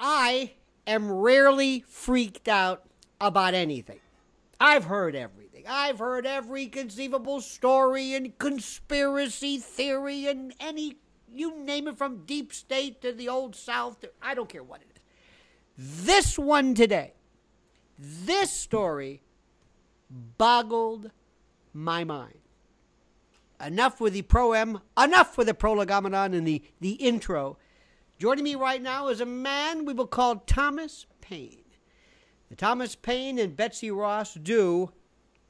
I am rarely freaked out about anything. I've heard everything. I've heard every conceivable story and conspiracy theory and any, you name it, from deep state to the old South. To, I don't care what it is. This one today, this story boggled my mind. Enough with the proem, enough with the prolegomenon and the, the intro. Joining me right now is a man we will call Thomas Paine. The Thomas Paine and Betsy Ross do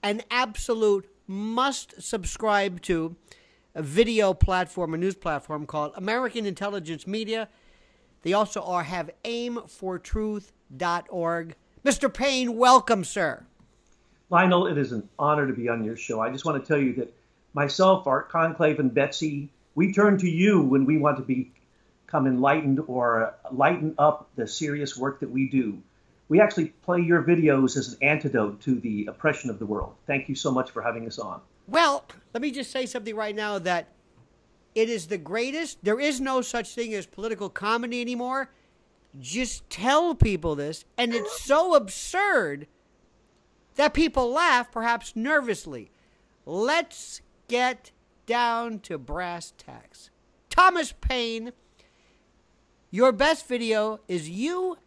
an absolute must subscribe to a video platform, a news platform called American Intelligence Media. They also are have aimfortruth.org. Mr. Paine, welcome, sir. Lionel, it is an honor to be on your show. I just want to tell you that myself, Art Conclave, and Betsy, we turn to you when we want to become enlightened or lighten up the serious work that we do. We actually play your videos as an antidote to the oppression of the world. Thank you so much for having us on. Well, let me just say something right now that it is the greatest. There is no such thing as political comedy anymore. Just tell people this, and it's so absurd that people laugh, perhaps nervously. Let's get down to brass tacks. Thomas Paine, your best video is you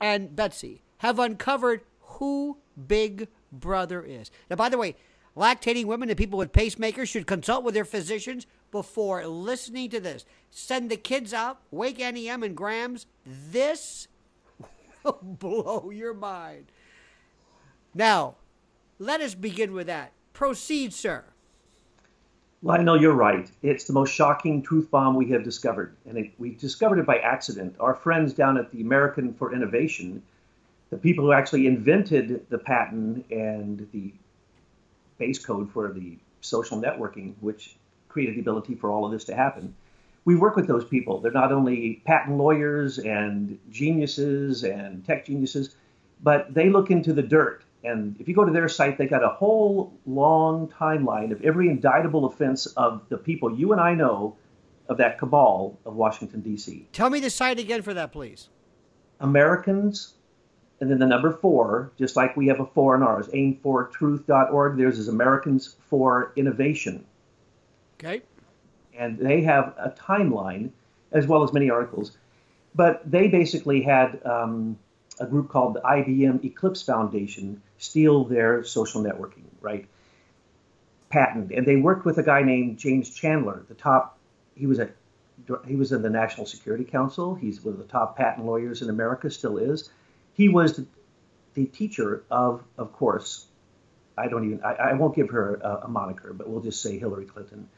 and Betsy have uncovered who Big Brother is. Now, by the way, lactating women and people with pacemakers should consult with their physicians before listening to this. Send the kids out, wake NEM and Grams. This will blow your mind. Now, let us begin with that. Proceed, sir. Lionel, you're right. It's the most shocking truth bomb we have discovered. And it, we discovered it by accident. Our friends down at the American for Innovation, the people who actually invented the patent and the base code for the social networking, which created the ability for all of this to happen, we work with those people. They're not only patent lawyers and geniuses and tech geniuses, but they look into the dirt and if you go to their site, they got a whole long timeline of every indictable offense of the people you and I know of that cabal of Washington, D.C. Tell me the site again for that, please. Americans, and then the number four, just like we have a four in ours, aimfortruth.org. Theirs is Americans for Innovation. Okay. And they have a timeline as well as many articles. But they basically had um, a group called the IBM Eclipse Foundation steal their social networking, right? Patent. And they worked with a guy named James Chandler, the top, he was a he was in the National Security Council. He's one of the top patent lawyers in America, still is. He was the, teacher of, of course, I don't even, I, I won't give her a, a, moniker, but we'll just say Hillary Clinton.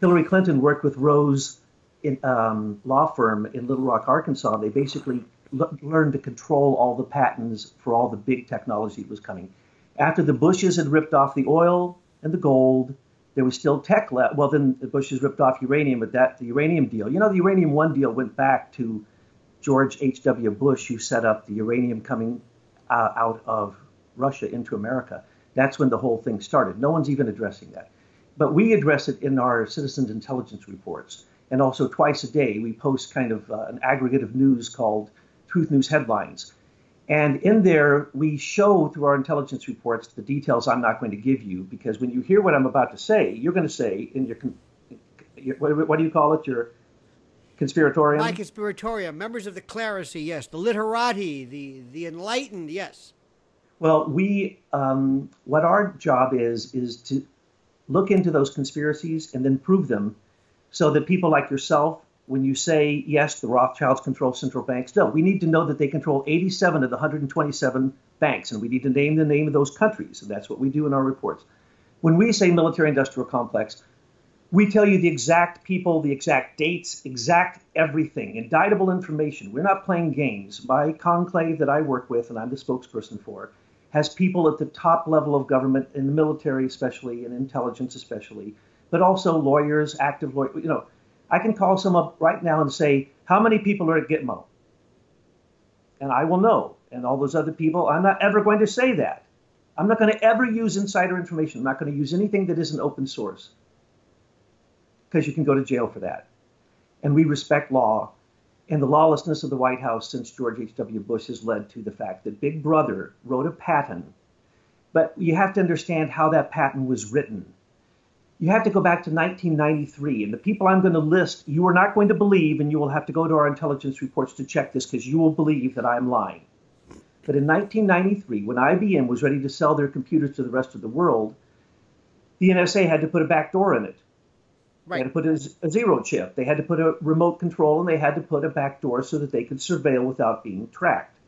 Hillary Clinton worked with Rose in, um, law firm in Little Rock, Arkansas. They basically learned to control all the patents for all the big technology that was coming. After the Bushes had ripped off the oil and the gold, there was still tech left. Well, then the Bushes ripped off uranium with that the uranium deal. You know, the uranium one deal went back to George H.W. Bush, who set up the uranium coming uh, out of Russia into America. That's when the whole thing started. No one's even addressing that. But we address it in our citizens intelligence reports. And also twice a day, we post kind of uh, an aggregate of news called Truth News headlines. And in there, we show through our intelligence reports the details I'm not going to give you because when you hear what I'm about to say, you're going to say in your, your what, what, do you call it? Your conspiratorium? My conspiratorium. Members of the clerisy, yes. The literati, the, the enlightened, yes. Well, we, um, what our job is, is to look into those conspiracies and then prove them so that people like yourself when you say, yes, the Rothschilds control central banks, no, we need to know that they control 87 of the 127 banks, and we need to name the name of those countries, and that's what we do in our reports. When we say military industrial complex, we tell you the exact people, the exact dates, exact everything, indictable information. We're not playing games. My conclave that I work with, and I'm the spokesperson for, has people at the top level of government, in the military especially, and intelligence especially, but also lawyers, active lawyers, you know, I can call some up right now and say, how many people are at Gitmo? And I will know. And all those other people, I'm not ever going to say that. I'm not going to ever use insider information. I'm not going to use anything that isn't open source because you can go to jail for that. And we respect law. And the lawlessness of the White House since George H.W. Bush has led to the fact that Big Brother wrote a patent, but you have to understand how that patent was written. You have to go back to 1993, and the people I'm going to list, you are not going to believe, and you will have to go to our intelligence reports to check this because you will believe that I'm lying. But in 1993, when IBM was ready to sell their computers to the rest of the world, the NSA had to put a back door in it. Right. They had to put a, a, zero chip. They had to put a remote control, and they had to put a back door so that they could surveil without being tracked.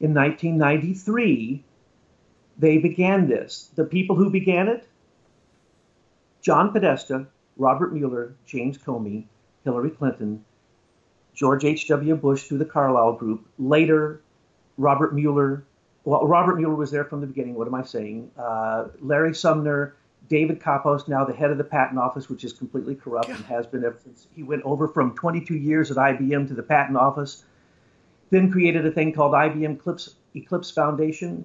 In 1993, they began this. The people who began it, John Podesta, Robert Mueller, James Comey, Hillary Clinton, George H.W. Bush through the Carlyle Group, later Robert Mueller. Well, Robert Mueller was there from the beginning. What am I saying? Uh, Larry Summers, David Kappos, now the head of the patent office, which is completely corrupt and has been ever since he went over from 22 years at IBM to the patent office. Then created a thing called IBM Eclipse, Eclipse Foundation,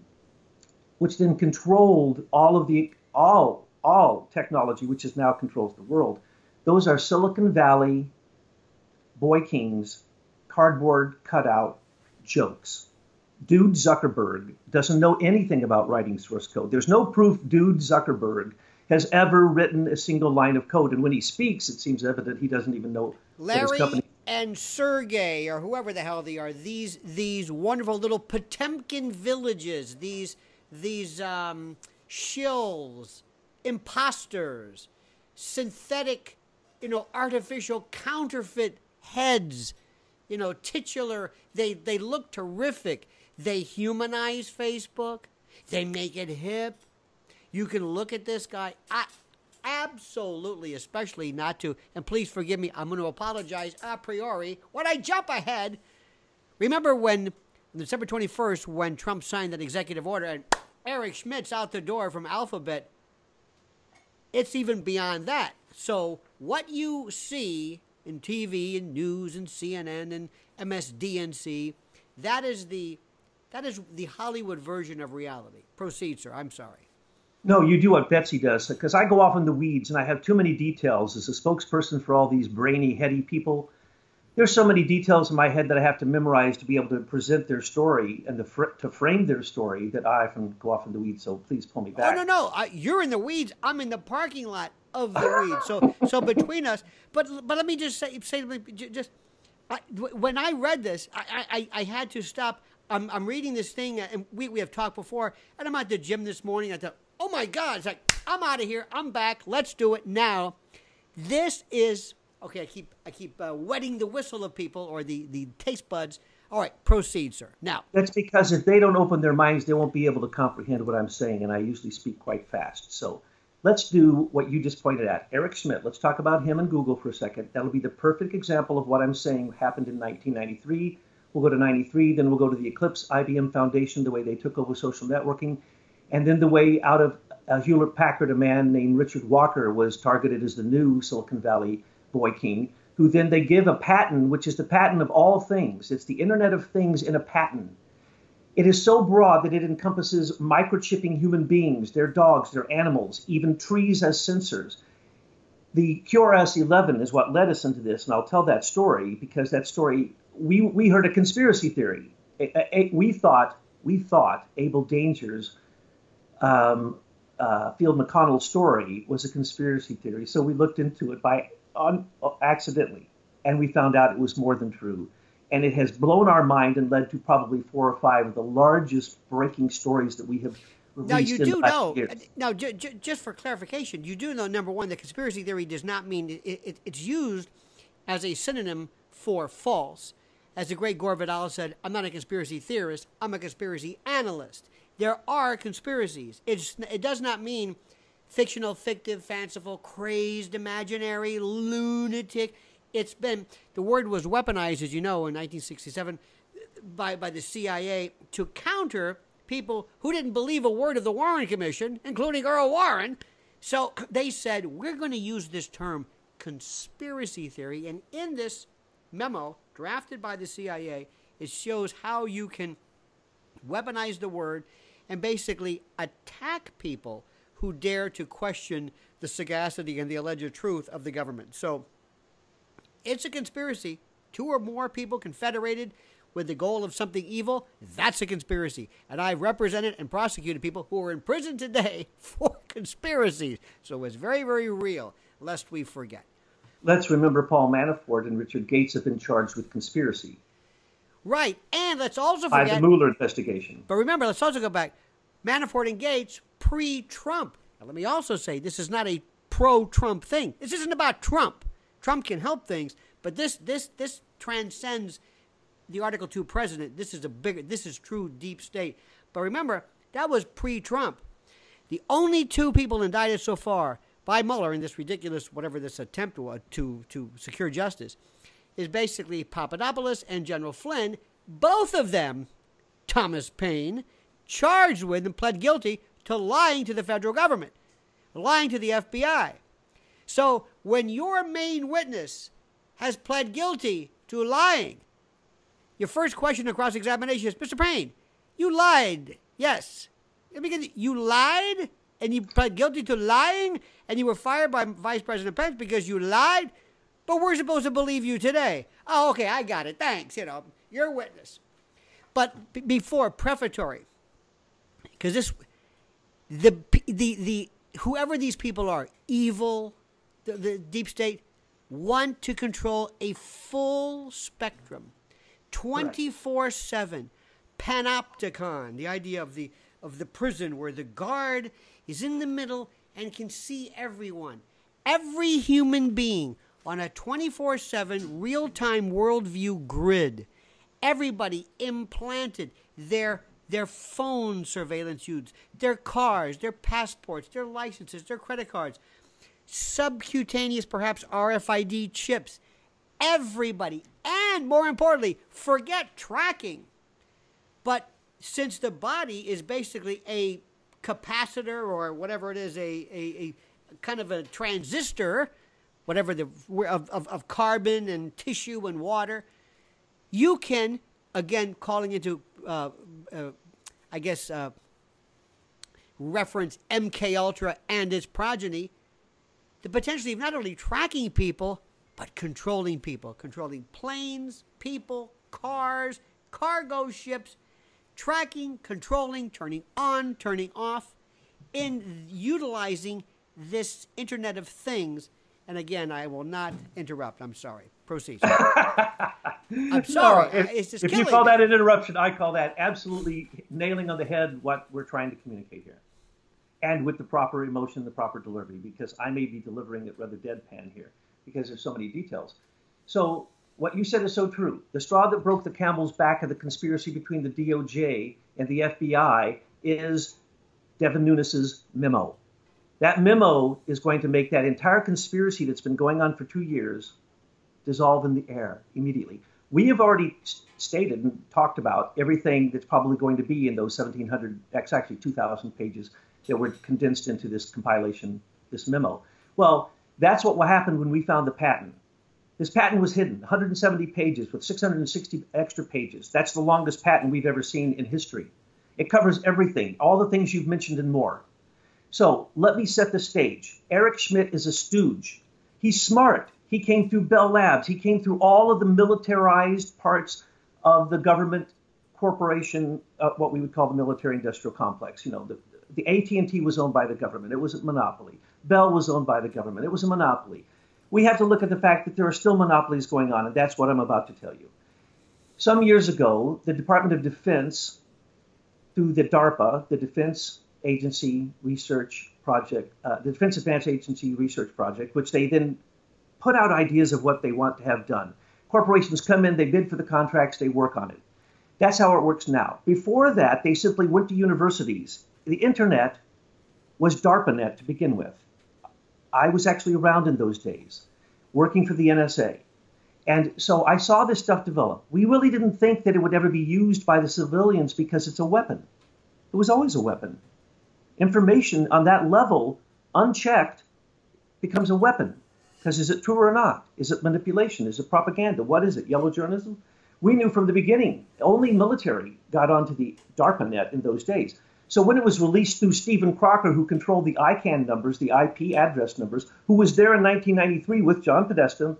which then controlled all of the all all technology, which is now controls the world. Those are Silicon Valley boy kings, cardboard cutout jokes. Dude Zuckerberg doesn't know anything about writing source code. There's no proof Dude Zuckerberg has ever written a single line of code. And when he speaks, it seems evident he doesn't even know Larry company... and Sergey, or whoever the hell they are, these these wonderful little Potemkin villages, these these um, shills, imposters, synthetic, you know, artificial counterfeit heads, you know, titular. They they look terrific. They humanize Facebook. They make it hip. You can look at this guy. I absolutely, especially not to, and please forgive me, I'm going to apologize a priori when I jump ahead. Remember when, December 21st, when Trump signed that executive order and Eric Schmidt's out the door from Alphabet? It's even beyond that. So, what you see in TV and news and CNN and MSDNC, that is the that is the Hollywood version of reality. Proceed, sir. I'm sorry. No, you do what Betsy does because I go off in the weeds and I have too many details as a spokesperson for all these brainy, heady people. There's so many details in my head that I have to memorize to be able to present their story and fr- to frame their story that I often go off in the weeds. So please pull me oh, back. Oh no, no, I, you're in the weeds. I'm in the parking lot of the weeds. So so between us, but but let me just say say just I, when I read this, I, I I had to stop. I'm, I'm reading this thing, uh, and we, we have talked before, and I'm at the gym this morning. I thought, oh my God, it's like, I'm out of here. I'm back. Let's do it now. This is, okay, I keep, I keep uh, wetting the whistle of people or the, the taste buds. All right, proceed, sir. Now. That's because if they don't open their minds, they won't be able to comprehend what I'm saying, and I usually speak quite fast. So let's do what you just pointed at. Eric Schmidt, let's talk about him and Google for a second. That'll be the perfect example of what I'm saying happened in 1993. We'll go to 93, then we'll go to the Eclipse IBM Foundation, the way they took over social networking and then the way out of uh, Hewlett Packard, a man named Richard Walker was targeted as the new Silicon Valley boy king, who then they give a patent, which is the patent of all things. It's the Internet of Things in a patent. It is so broad that it encompasses microchipping human beings, their dogs, their animals, even trees as sensors. The QRS 11 is what led us into this, and I'll tell that story because that story, we, we heard a conspiracy theory. We thought, we thought Abel Danger's um, uh, Field McConnell story was a conspiracy theory. So we looked into it by on, uh, accidentally, and we found out it was more than true. And it has blown our mind and led to probably four or five of the largest breaking stories that we have now you do know. Years. Now, j- j- just for clarification, you do know number one, the conspiracy theory does not mean it, it, it's used as a synonym for false. As the great Gore Vidal said, "I'm not a conspiracy theorist. I'm a conspiracy analyst." there are conspiracies. It's, it does not mean fictional, fictive, fanciful, crazed, imaginary, lunatic. It's been, the word was weaponized, as you know, in 1967 by, by the CIA to counter people who didn't believe a word of the Warren Commission, including Earl Warren. So they said, we're going to use this term conspiracy theory. And in this memo drafted by the CIA, it shows how you can weaponize the word and basically attack people who dare to question the sagacity and the alleged truth of the government. So it's a conspiracy two or more people confederated with the goal of something evil, that's a conspiracy. And I've represented and prosecuted people who are in prison today for conspiracies. So it's very, very real, lest we forget. Let's remember Paul Manafort and Richard Gates have been charged with conspiracy. Right. And let's also forget. By the Mueller investigation. But remember, let's also go back. Manafort and Gates pre Trump. Now, let me also say this is not a pro Trump thing. This isn't about Trump. Trump can help things, but this this this transcends the Article 2 president. This is a bigger this is true deep state. But remember, that was pre Trump. The only two people indicted so far by Mueller in this ridiculous whatever this attempt was to to secure justice is basically Papadopoulos and General Flynn, both of them Thomas Paine charged with and pled guilty to lying to the federal government, lying to the FBI. So when your main witness has pled guilty to lying, your first question in cross examination is Mr. Payne, you lied. Yes. You lied and you pled guilty to lying and you were fired by Vice President Pence because you lied, but we're supposed to believe you today. Oh, okay, I got it. Thanks. You know, you're a witness. But b- before, prefatory, because this the the the whoever these people are, evil, the, the deep state, want to control a full spectrum, twenty four seven, panopticon. The idea of the of the prison where the guard is in the middle and can see everyone, every human being on a 24 7 real time worldview grid. Everybody implanted their their phone surveillance units, their cars, their passports, their licenses, their credit cards, subcutaneous, perhaps RFID chips. Everybody, and more importantly, forget tracking. But since the body is basically a capacitor or whatever it is, a, a, a kind of a transistor, whatever the of, of, of carbon and tissue and water, you can again calling into uh, uh, I guess, uh, reference MK Ultra and its progeny, the potentially of not only tracking people but controlling people, controlling planes, people, cars, cargo ships, tracking, controlling, turning on, turning off, in utilizing this Internet of Things. And again, I will not interrupt. I'm sorry. Proceed. I'm sorry. No, if, if you call me. that an interruption, I call that absolutely nailing on the head what we're trying to communicate here. And with the proper emotion, the proper delivery, because I may be delivering it rather deadpan here because there's so many details. So what you said is so true. The straw that broke the camel's back of the conspiracy between the DOJ and the FBI is Devin Nunes's memo. That memo is going to make that entire conspiracy that's been going on for two years dissolve in the air immediately. We have already stated and talked about everything that's probably going to be in those 1,700, actually 2,000 pages that were condensed into this compilation, this memo. Well, that's what will happen when we found the patent. This patent was hidden, 170 pages with 660 extra pages. That's the longest patent we've ever seen in history. It covers everything, all the things you've mentioned and more. So let me set the stage. Eric Schmidt is a stooge. He's smart. He came through Bell Labs. He came through all of the militarized parts of the government corporation, uh, what we would call the military-industrial complex. You know, the, the AT&T was owned by the government. It was a monopoly. Bell was owned by the government. It was a monopoly. We have to look at the fact that there are still monopolies going on, and that's what I'm about to tell you. Some years ago, the Department of Defense, through the DARPA, the Defense Agency Research Project, uh, the Defense Advanced Agency Research Project, which they then put out ideas of what they want to have done. Corporations come in, they bid for the contracts, they work on it. That's how it works now. Before that, they simply went to universities. The internet was DARPANET to begin with. I was actually around in those days, working for the NSA. And so I saw this stuff develop. We really didn't think that it would ever be used by the civilians because it's a weapon. It was always a weapon. Information on that level, unchecked, becomes a weapon. Because is it true or not? Is it manipulation? Is it propaganda? What is it? Yellow journalism? We knew from the beginning only military got onto the DARPA net in those days. So when it was released through Stephen Crocker, who controlled the ICANN numbers, the IP address numbers, who was there in 1993 with John Podesta,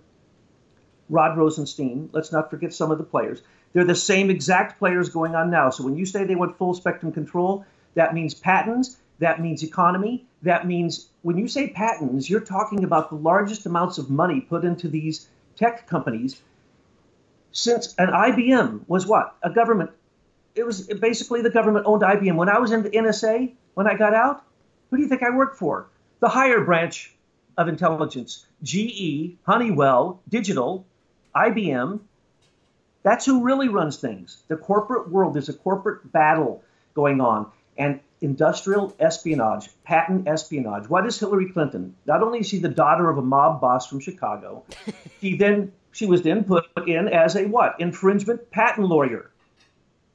Rod Rosenstein. Let's not forget some of the players. They're the same exact players going on now. So when you say they want full spectrum control, that means patents, that means economy, that means when you say patents, you're talking about the largest amounts of money put into these tech companies since an IBM was what? A government. It was basically the government owned IBM. When I was in the NSA, when I got out, who do you think I worked for? The higher branch of intelligence GE, Honeywell, Digital, IBM. That's who really runs things. The corporate world, there's a corporate battle going on. And industrial espionage, patent espionage. What is Hillary Clinton? Not only is she the daughter of a mob boss from Chicago, she then she was then put in as a what? Infringement patent lawyer.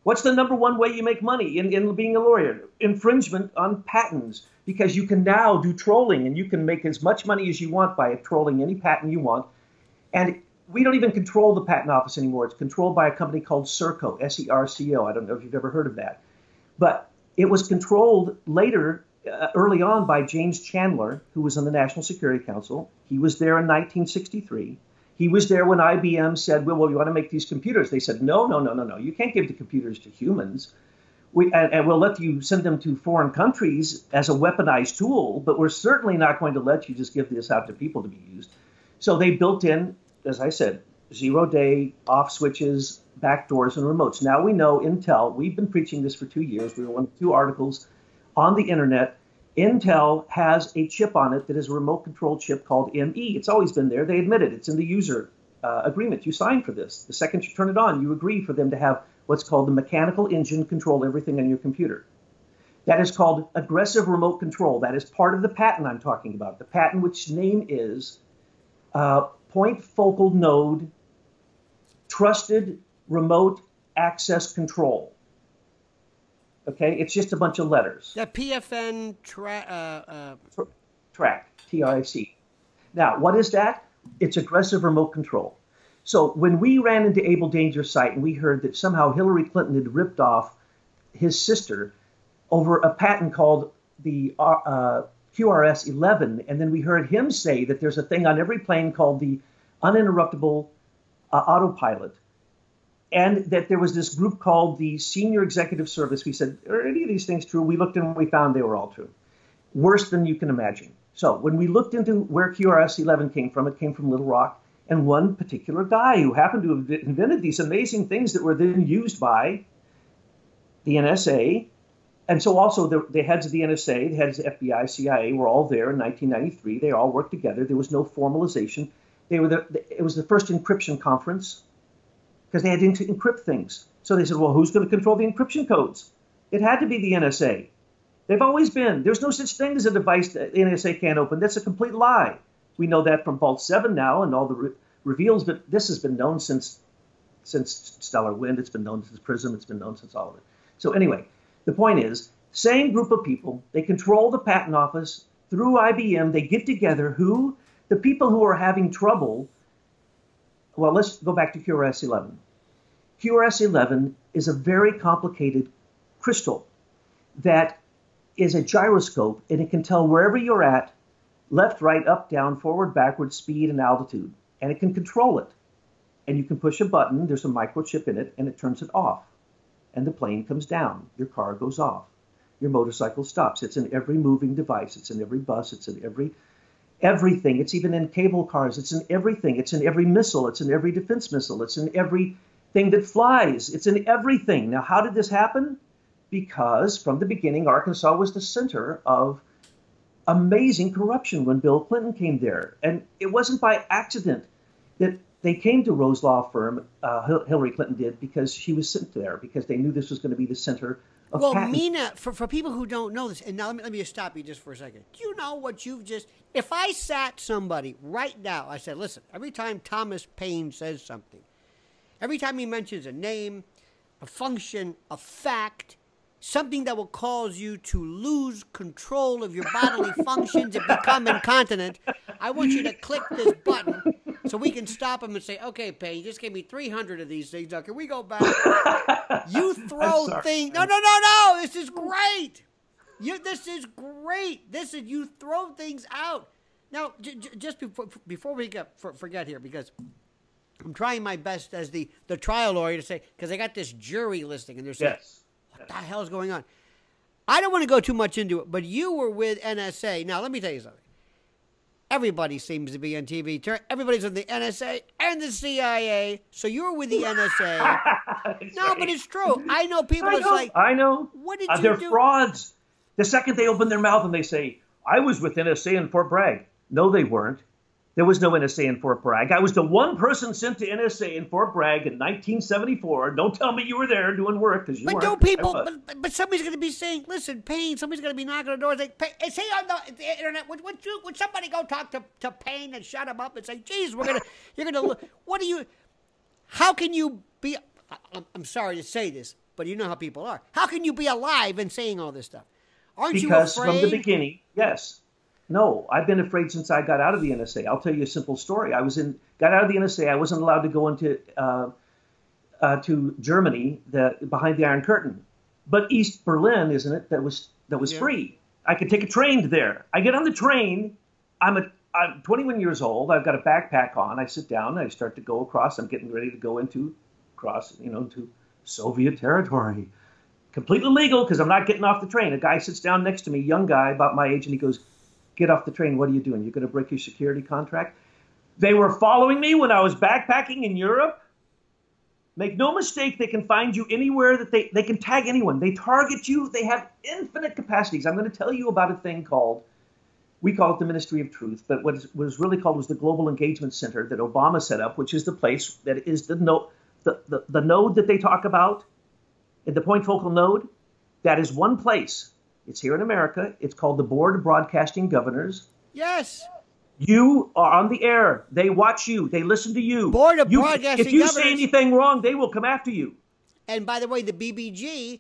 What's the number one way you make money in, in being a lawyer? Infringement on patents, because you can now do trolling and you can make as much money as you want by trolling any patent you want. And we don't even control the patent office anymore. It's controlled by a company called Serco, S E R C O. I don't know if you've ever heard of that. But it was controlled later, uh, early on, by James Chandler, who was on the National Security Council. He was there in 1963. He was there when IBM said, well, well, you want to make these computers? They said, no, no, no, no, no. You can't give the computers to humans. We, and, and, we'll let you send them to foreign countries as a weaponized tool, but we're certainly not going to let you just give this out to people to be used. So they built in, as I said, zero day off switches, backdoors, and remotes. Now we know Intel, we've been preaching this for two years. We were one of two articles on the internet Intel has a chip on it that is a remote control chip called ME. It's always been there. They admit it. It's in the user uh, agreement. You sign for this. The second you turn it on, you agree for them to have what's called the mechanical engine control everything on your computer. That is called aggressive remote control. That is part of the patent I'm talking about. The patent, which name is uh, Point Focal Node Trusted Remote Access Control. Okay, it's just a bunch of letters. That PFN track. Uh, uh... Track, T I C. Now, what is that? It's aggressive remote control. So when we ran into Abel Danger's site and we heard that somehow Hillary Clinton had ripped off his sister over a patent called the uh, uh QRS 11, and then we heard him say that there's a thing on every plane called the uninterruptible uh, autopilot and that there was this group called the Senior Executive Service. We said, Are any of these things true? We looked and we found they were all true. Worse than you can imagine. So when we looked into where QRS 11 came from, it came from Little Rock and one particular guy who happened to have invented these amazing things that were then used by the NSA. And so also the, the heads of the NSA, the heads of FBI, CIA were all there in 1993. They all worked together. There was no formalization. They were the, it was the first encryption conference because they had to encrypt things. So they said, well, who's going to control the encryption codes? It had to be the NSA. They've always been. There's no such thing as a device that the NSA can't open. That's a complete lie. We know that from Vault 7 now and all the re- reveals, but this has been known since since Stellar Wind. It's been known since Prism. It's been known since all of it. So anyway, the point is, same group of people. They control the patent office through IBM. They get together. Who? The people who are having trouble well, let's go back to QRS 11. QRS 11 is a very complicated crystal that is a gyroscope and it can tell wherever you're at left, right, up, down, forward, backward, speed, and altitude. And it can control it. And you can push a button, there's a microchip in it, and it turns it off. And the plane comes down, your car goes off, your motorcycle stops. It's in every moving device, it's in every bus, it's in every everything. It's even in cable cars. It's in everything. It's in every missile. It's in every defense missile. It's in everything that flies. It's in everything. Now, how did this happen? Because from the beginning, Arkansas was the center of amazing corruption when Bill Clinton came there. And it wasn't by accident that they came to Rose Law Firm, uh, Hillary Clinton did, because she was sent there, because they knew this was going to be the center well, Mina, for, for people who don't know this, and now let me, let me just stop you just for a second. Do you know what you've just. If I sat somebody right now, I said, listen, every time Thomas Paine says something, every time he mentions a name, a function, a fact, something that will cause you to lose control of your bodily functions and become incontinent, I want you to click this button so we can stop him and say, okay, Pay, you just gave me 300 of these things. Now, can we go back? you throw things. No, no, no, no. This is great. You, this is great. This is, you throw things out. Now, j- j- just before, before we get, for, forget here, because I'm trying my best as the, the trial lawyer to say, because I got this jury listing and they're saying, Yes. what the hell is going on? I don't want to go too much into it, but you were with NSA. Now, let me tell you something. Everybody seems to be on TV. Everybody's on the NSA and the CIA. So you're with the NSA. No, right. but it's true. I know people. I know. like, I know. what did Uh, you they're do? frauds. The second they open their mouth and they say, "I was with NSA in Fort Bragg," no, they weren't. There was no NSA in Fort Bragg. I was the one person sent to NSA in Fort Bragg in 1974. Don't tell me you were there doing work because you But weren't. don't people? But, but- but somebody's going to be saying, "Listen, Paine." Somebody's going to be knocking on the door. Like, Paine, is he on the, the internet? Would, would you? Would somebody go talk to, to Paine and shut him up and say, "Geez, we're gonna, you're gonna. What are you? How can you be? I- I'm, sorry to say this, but you know how people are. How can you be alive and saying all this stuff? Aren't because you from the beginning, yes. No, I've been afraid since I got out of the NSA. I'll tell you a simple story. I was in, got out of the NSA. I wasn't allowed to go into uh, uh, to Germany, the behind the Iron Curtain. But East Berlin, isn't it? That was that was Yeah. free. I could take a train there. I get on the train. I'm a I'm 21 years old. I've got a backpack on. I sit down. I start to go across. I'm getting ready to go into cross, you know, to Soviet territory. Completely legal because I'm not getting off the train. A guy sits down next to me, young guy about my age, and he goes, "Get off the train. What are you doing? You're going to break your security contract." They were following me when I was backpacking in Europe. Make no mistake, they can find you anywhere that they, they can tag anyone. They target you. They have infinite capacities. I'm going to tell you about a thing called, we call it the Ministry of Truth, but what was really called was the Global Engagement Center that Obama set up, which is the place that is the, no, the, the, the node that they talk about, the point focal node. That is one place. It's here in America. It's called the Board of Broadcasting Governors. yes. You are on the air. They watch you. They listen to you. Board of You- Broadcasting If you Governors- say anything wrong, they will come after you. And by the way, the BBG,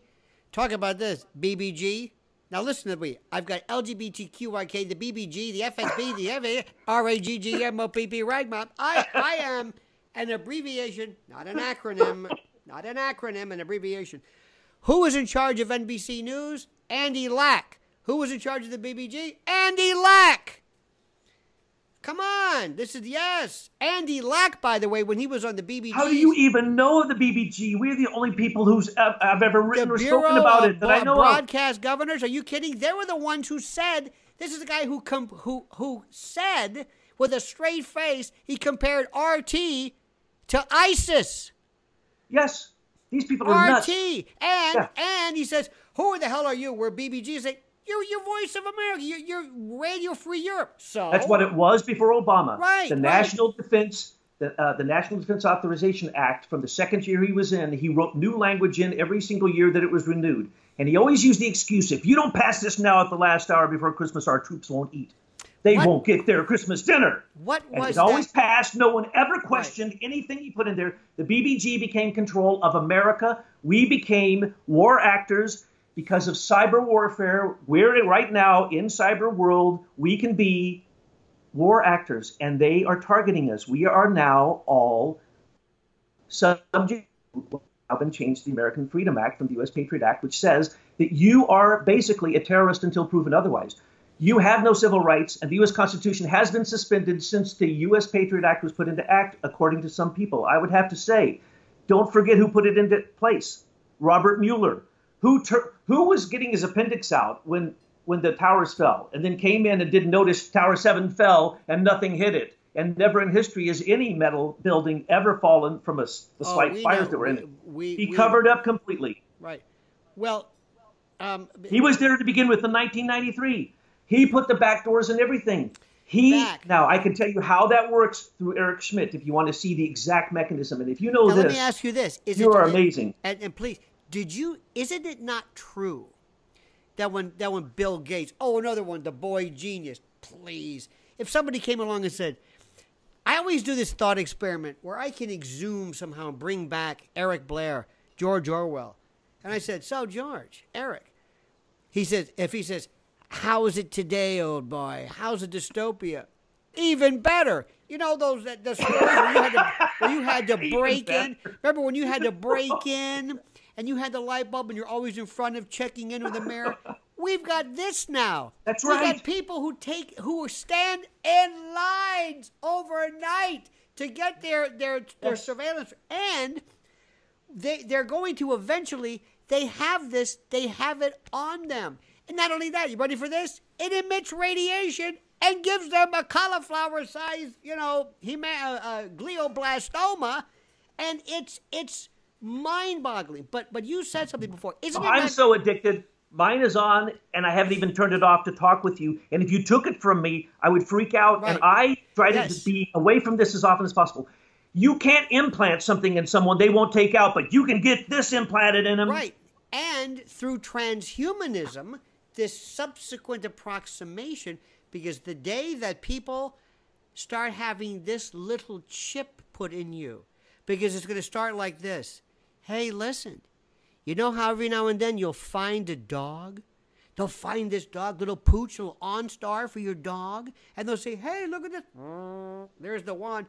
talk about this BBG. Now listen to me. I've got LGBTQIK, the BBG, the FSB, the FA, RAGGMOPP, RAGMOP. I, I am an abbreviation, not an acronym, not an acronym, an abbreviation. Who is in charge of NBC News? Andy Lack. Who was in charge of the BBG? Andy Lack. Come on, this is yes. Andy Lack, by the way, when he was on the BBG. How do you even know of the BBG? We're the only people who's uh, I've ever written the or Bureau spoken about it that I know of. broadcast governors. Are you kidding? They were the ones who said this is the guy who com- who who said with a straight face he compared RT to ISIS. Yes, these people are RT nuts. and Yeah. and he says, "Who the hell are you?" We're BBG. Say, "You're your Voice of America. You're, you're Radio Free Europe." So That's what it was before Obama. Right, The right. National Defense, the, uh, the National Defense Authorization Act, from the second year he was in, he wrote new language in every single year that it was renewed, and he always used the excuse: if you don't pass this now at the last hour before Christmas, our troops won't eat. They What- won't get their Christmas dinner. What And was it always that? passed. No one ever questioned anything he put in there. The BBG became control of America. We became war actors because of cyber warfare. We're right now in cyber world. We can be war actors, and they are targeting us. We are now all subject. Now been changed the American Freedom Act from the U.S. Patriot Act, which says that you are basically a terrorist until proven otherwise. You have no civil rights, and the U.S. Constitution has been suspended since the U.S. Patriot Act was put into act, according to some people. I would have to say, don't forget who put it into place Robert Mueller, who, tur- who was getting his appendix out when, when the towers fell, and then came in and didn't notice Tower 7 fell and nothing hit it. And never in history has any metal building ever fallen from a, the Oh, slight fires know- that were in it. we- he we- covered up completely. right. Well, um, He was there to begin with in 1993. He put the back doors and everything. He Back. now I can tell you how that works through Eric Schmidt if you want to see the exact mechanism. And if you know Now, this, let me ask you this: Is you it, are amazing. And, and please, did you? Isn't it not true that when that when Bill Gates, oh, another one, the boy genius, please, if somebody came along and said, I always do this thought experiment where I can exhume somehow and bring back Eric Blair, George Orwell, and I said, so George, Eric, he says, if he says, how is it today, old boy? How's a dystopia? Even better. You know those that the stories where you had to, you had to break in. Remember when you had to break in and you had the light bulb and you're always in front of checking in with the mayor. We've got this now. That's We've right. got people who take who stand in lines overnight to get their their their Yes. surveillance and they they're going to eventually they have this they have it on them and not only that you ready for this it emits radiation and gives them a cauliflower sized you know hema- uh, uh, glioblastoma and it's it's mind boggling but but you said something before isn't it I'm so addicted. Mine is on, and I haven't even turned it off to talk with you. And if you took it from me, I would freak out. And I try Yes. to be away from this as often as possible. You can't implant something in someone they won't take out, but you can get this implanted in them. Right. And through transhumanism, this subsequent approximation, because the day that people start having this little chip put in you, because it's going to start like this Hey, listen, you know how every now and then you'll find a dog? They'll find this dog, little pooch, little OnStar for your dog, and they'll say, "Hey, look at this! There's the one.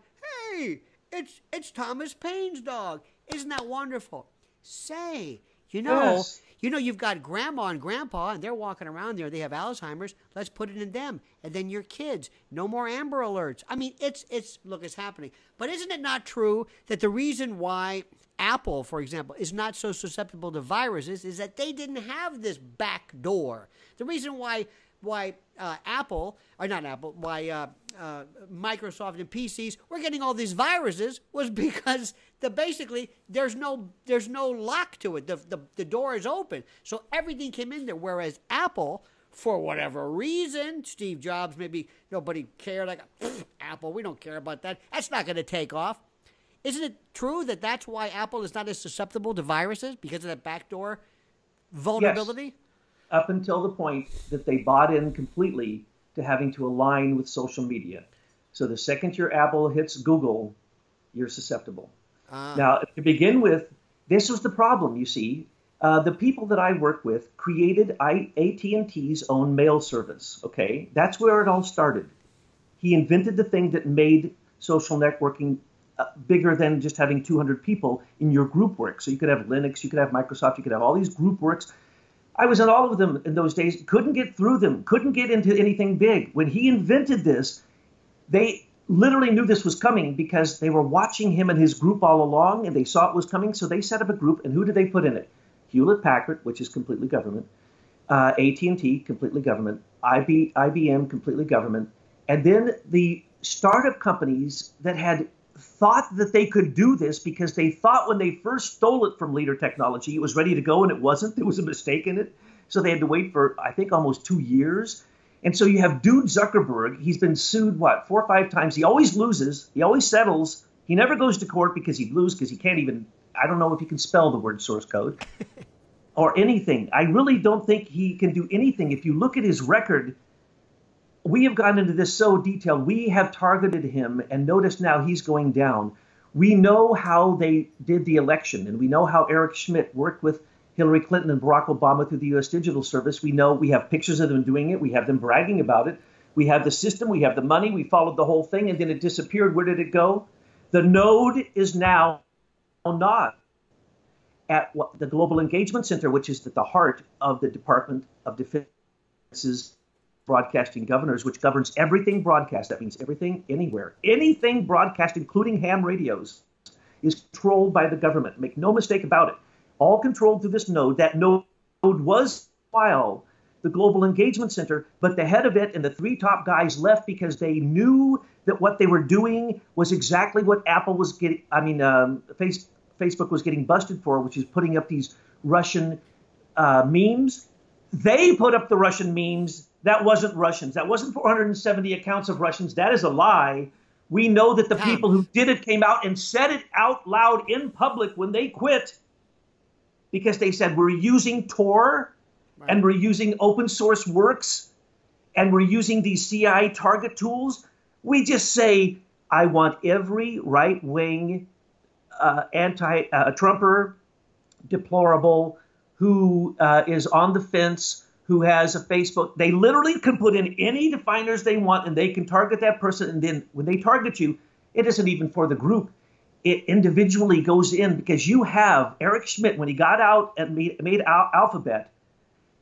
Hey, it's it's Thomas Paine's dog. Isn't that wonderful?" Say, you know, Yes. you know, you've got grandma and grandpa, and they're walking around there. They have Alzheimer's. Let's put it in them, and then your kids. No more Amber Alerts. I mean, it's it's look, it's happening. But isn't it not true that the reason why Apple, for example, is not so susceptible to viruses is that they didn't have this back door. The reason why why uh, Apple or not Apple, why uh, uh, Microsoft and PCs were getting all these viruses was because the basically there's no there's no lock to it. The, the the door is open, so everything came in there. Whereas Apple, for whatever reason, Steve Jobs maybe nobody cared. Like Apple, we don't care about that. That's not going to take off. Isn't it true that that's why Apple is not as susceptible to viruses because of that backdoor vulnerability? Up until the point that they bought in completely to having to align with social media. So the second your Apple hits Google, you're susceptible. Ah. Now, to begin with, this was the problem. You see, uh, the people that I work with created I, AT&T's own mail service. Okay, that's where it all started. He invented the thing that made social networking uh, bigger than just having 200 people in your group work. So you could have Linux, you could have Microsoft, you could have all these group works. I was in all of them in those days. Couldn't get through them. Couldn't get into anything big. When he invented this, they literally knew this was coming because they were watching him and his group all along and they saw it was coming so they set up a group and who did they put in it hewlett packard which is completely government uh, at&t completely government IB, ibm completely government and then the startup companies that had thought that they could do this because they thought when they first stole it from leader technology it was ready to go and it wasn't there was a mistake in it so they had to wait for i think almost two years and so you have dude Zuckerberg. He's been sued, what, four or five times. He always loses. He always settles. He never goes to court because he'd lose because he can't even, I don't know if he can spell the word source code or anything. I really don't think he can do anything. If you look at his record, we have gone into this so detailed. We have targeted him and notice now he's going down. We know how they did the election and we know how Eric Schmidt worked with Hillary Clinton and Barack Obama through the U.S. Digital Service. We know we have pictures of them doing it. We have them bragging about it. We have the system. We have the money. We followed the whole thing, and then it disappeared. Where did it go? The node is now not at the Global Engagement Center, which is at the heart of the Department of Defense's broadcasting governors, which governs everything broadcast. That means everything, anywhere, anything broadcast, including ham radios, is controlled by the government. Make no mistake about it all controlled through this node. That node was while the Global Engagement Center, but the head of it and the three top guys left because they knew that what they were doing was exactly what Apple was getting. I mean, um, face, Facebook was getting busted for, which is putting up these Russian uh, memes. They put up the Russian memes. That wasn't Russians. That wasn't 470 accounts of Russians. That is a lie. We know that the people who did it came out and said it out loud in public when they quit because they said we're using Tor and we're using open source works and we're using these CI target tools. We just say, I want every right wing uh, anti uh, Trumper, deplorable, who uh, is on the fence, who has a Facebook. They literally can put in any definers they want and they can target that person. And then when they target you, it isn't even for the group it individually goes in because you have Eric Schmidt when he got out and made, made Al- Alphabet.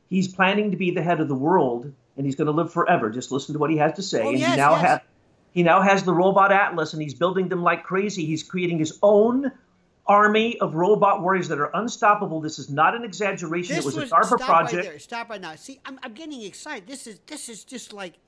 He's planning to be the head of the world and he's going to live forever. Just listen to what he has to say. Oh, and yes, he now yes. He now has the robot atlas and he's building them like crazy. He's creating his own army of robot warriors that are unstoppable. This is not an exaggeration. This it was, was a DARPA stop project. Right there. Stop right now. See, I'm, I'm getting excited. This is this is just like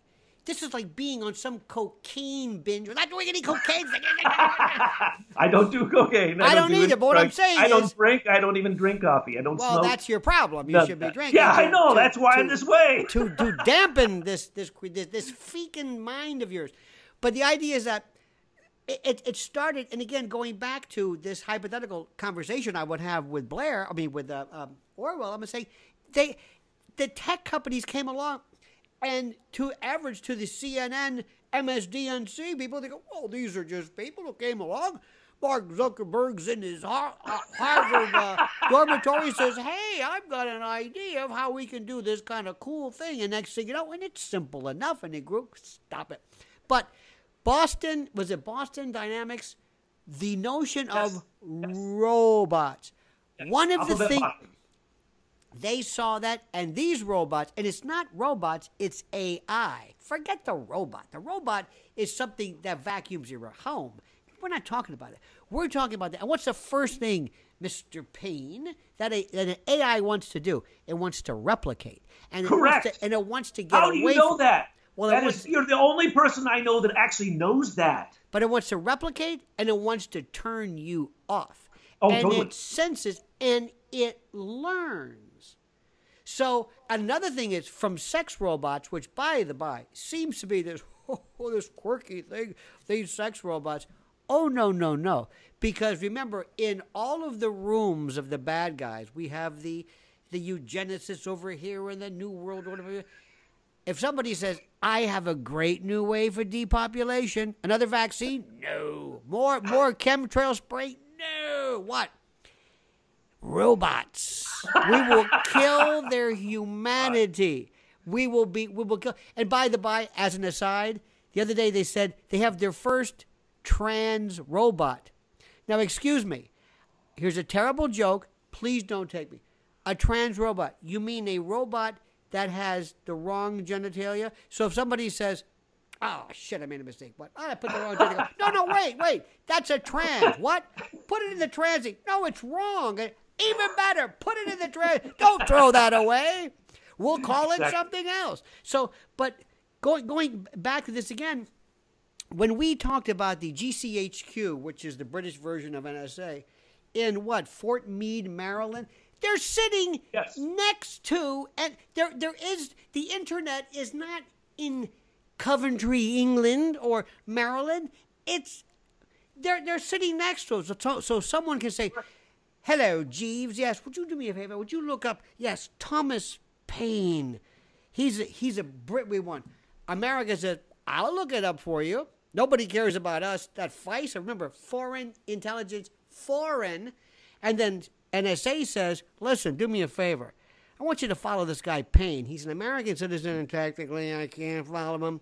this is like being on some cocaine binge. We're not doing any cocaine. I don't do cocaine. I don't do either, but what I'm saying I don't is- drink. I don't even drink coffee. I don't well, smoke. that's your problem. You should be drinking. Yeah, I know. to- that's why to- I'm this way. to to dampen this this this this freaking mind of yours. But the idea is that it, it, it started, and again, going back to this hypothetical conversation I would have with Blair, I mean with uh, um, Orwell, I'm gonna say they the tech companies came along, and to average to the CNN, MSDNC people, they go, "Oh, these are just people who came along." Mark Zuckerberg's in his uh, Harvard uh, dormitory says, "Hey, I've got an idea of how we can do this kind of cool thing." And next thing you know, and it's simple enough. And the group, stop it. But Boston was it Boston Dynamics? The notion of robots. One of the things they saw that, and these robots, and it's not robots, it's AI. Forget the robot. The robot is something that vacuums your home. We're not talking about it. We're talking about that. And what's the first thing, Mr. Paine, that, a, that an AI wants to do? It wants to replicate, and it Correct. Wants to, and it wants to get How do away you know that? Well, That it is- you're the only person I know that actually knows that. But it wants to replicate and it wants to turn you off. Oh, and totally. it senses and it learns. So another thing is from sex robots, which by the by seems to be this oh, this quirky thing, these sex robots. Oh no, no, no. Because remember, in all of the rooms of the bad guys, we have the the eugenicists over here and the New World Order. If somebody says, I have a great new way for depopulation, another vaccine? No. More more chemtrail spray? No. What? Robots. We will kill their humanity. We will be we will kill and by the by, as an aside, the other day they said they have their first trans robot. Now excuse me. Here's a terrible joke. Please don't take me. A trans robot. You mean a robot that has the wrong genitalia? So if somebody says, Oh shit! I made a mistake. What? Oh, I put the wrong genitalia. No, no, wait, wait. That's a trans. What? Put it in the transit. No, it's wrong. Even better. Put it in the trans. Don't throw that away. We'll call it something else. So, but going going back to this again, when we talked about the GCHQ, which is the British version of NSA, in what Fort Meade, Maryland, they're sitting Yes. next to, and there there is the internet is not in Coventry, England, or Maryland. It's they're they're sitting next to us, so, so someone can say, "Hello, Jeeves. Yes, would you do me a favor? Would you look up? Yes, Thomas Paine. He's a, he's a Brit. We want America says I'll look it up for you. Nobody cares about us. That FISA, remember, foreign intelligence, foreign, and then NSA says, "Listen, do me a favor." I want you to follow this guy Paine. He's an American citizen, and technically I can't follow him.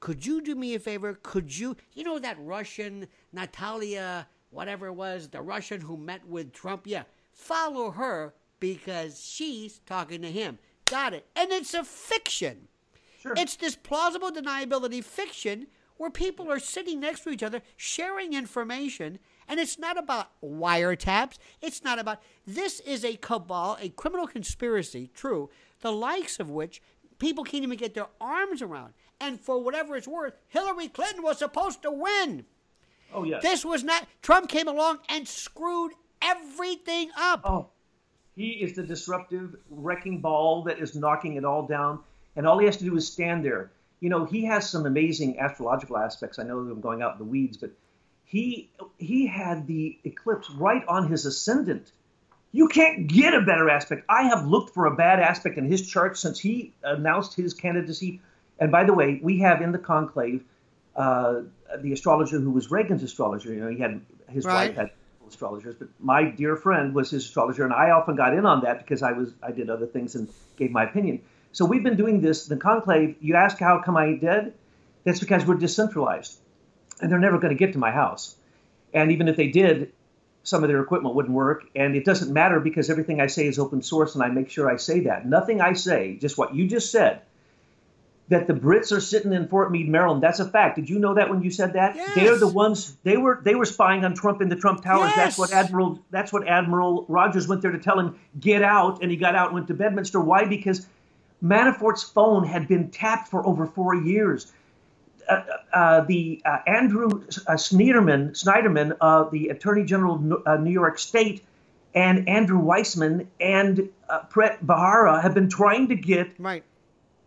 Could you do me a favor? Could you, you know, that Russian Natalia, whatever it was, the Russian who met with Trump? Yeah, follow her because she's talking to him. Got it. And it's a fiction. Sure. It's this plausible deniability fiction where people are sitting next to each other, sharing information, and it's not about wiretaps. It's not about. This is a cabal, a criminal conspiracy, true, the likes of which people can't even get their arms around. And for whatever it's worth, Hillary Clinton was supposed to win. oh yes. This was not. Trump came along and screwed everything up. Oh, he is the disruptive wrecking ball that is knocking it all down, and all he has to do is stand there. You know, he has some amazing astrological aspects. I know I'm going out in the weeds, but he he had the eclipse right on his ascendant. You can't get a better aspect. I have looked for a bad aspect in his chart since he announced his candidacy. And by the way, we have in the conclave uh, the astrologer who was Reagan's astrologer. You know, he had his Right. wife had astrologers, but my dear friend was his astrologer, and I often got in on that because I was I did other things and gave my opinion. So we've been doing this. The conclave. You ask how come I did? That's because we're decentralized, and they're never going to get to my house. And even if they did, some of their equipment wouldn't work. And it doesn't matter because everything I say is open source, and I make sure I say that. Nothing I say, just what you just said, that the Brits are sitting in Fort Meade, Maryland. That's a fact. Did you know that when you said that? Yes. They're the ones they were they were spying on Trump in the Trump Towers. Yes. That's what Admiral that's what Admiral Rogers went there to tell him get out, and he got out and went to Bedminster. Why? Because Manafort's phone had been tapped for over four years. Uh, uh, the uh, Andrew uh, Schneiderman, Schneiderman, uh, the Attorney General of New York State, and Andrew Weissmann and uh, Preet Bharara have been trying to get Right.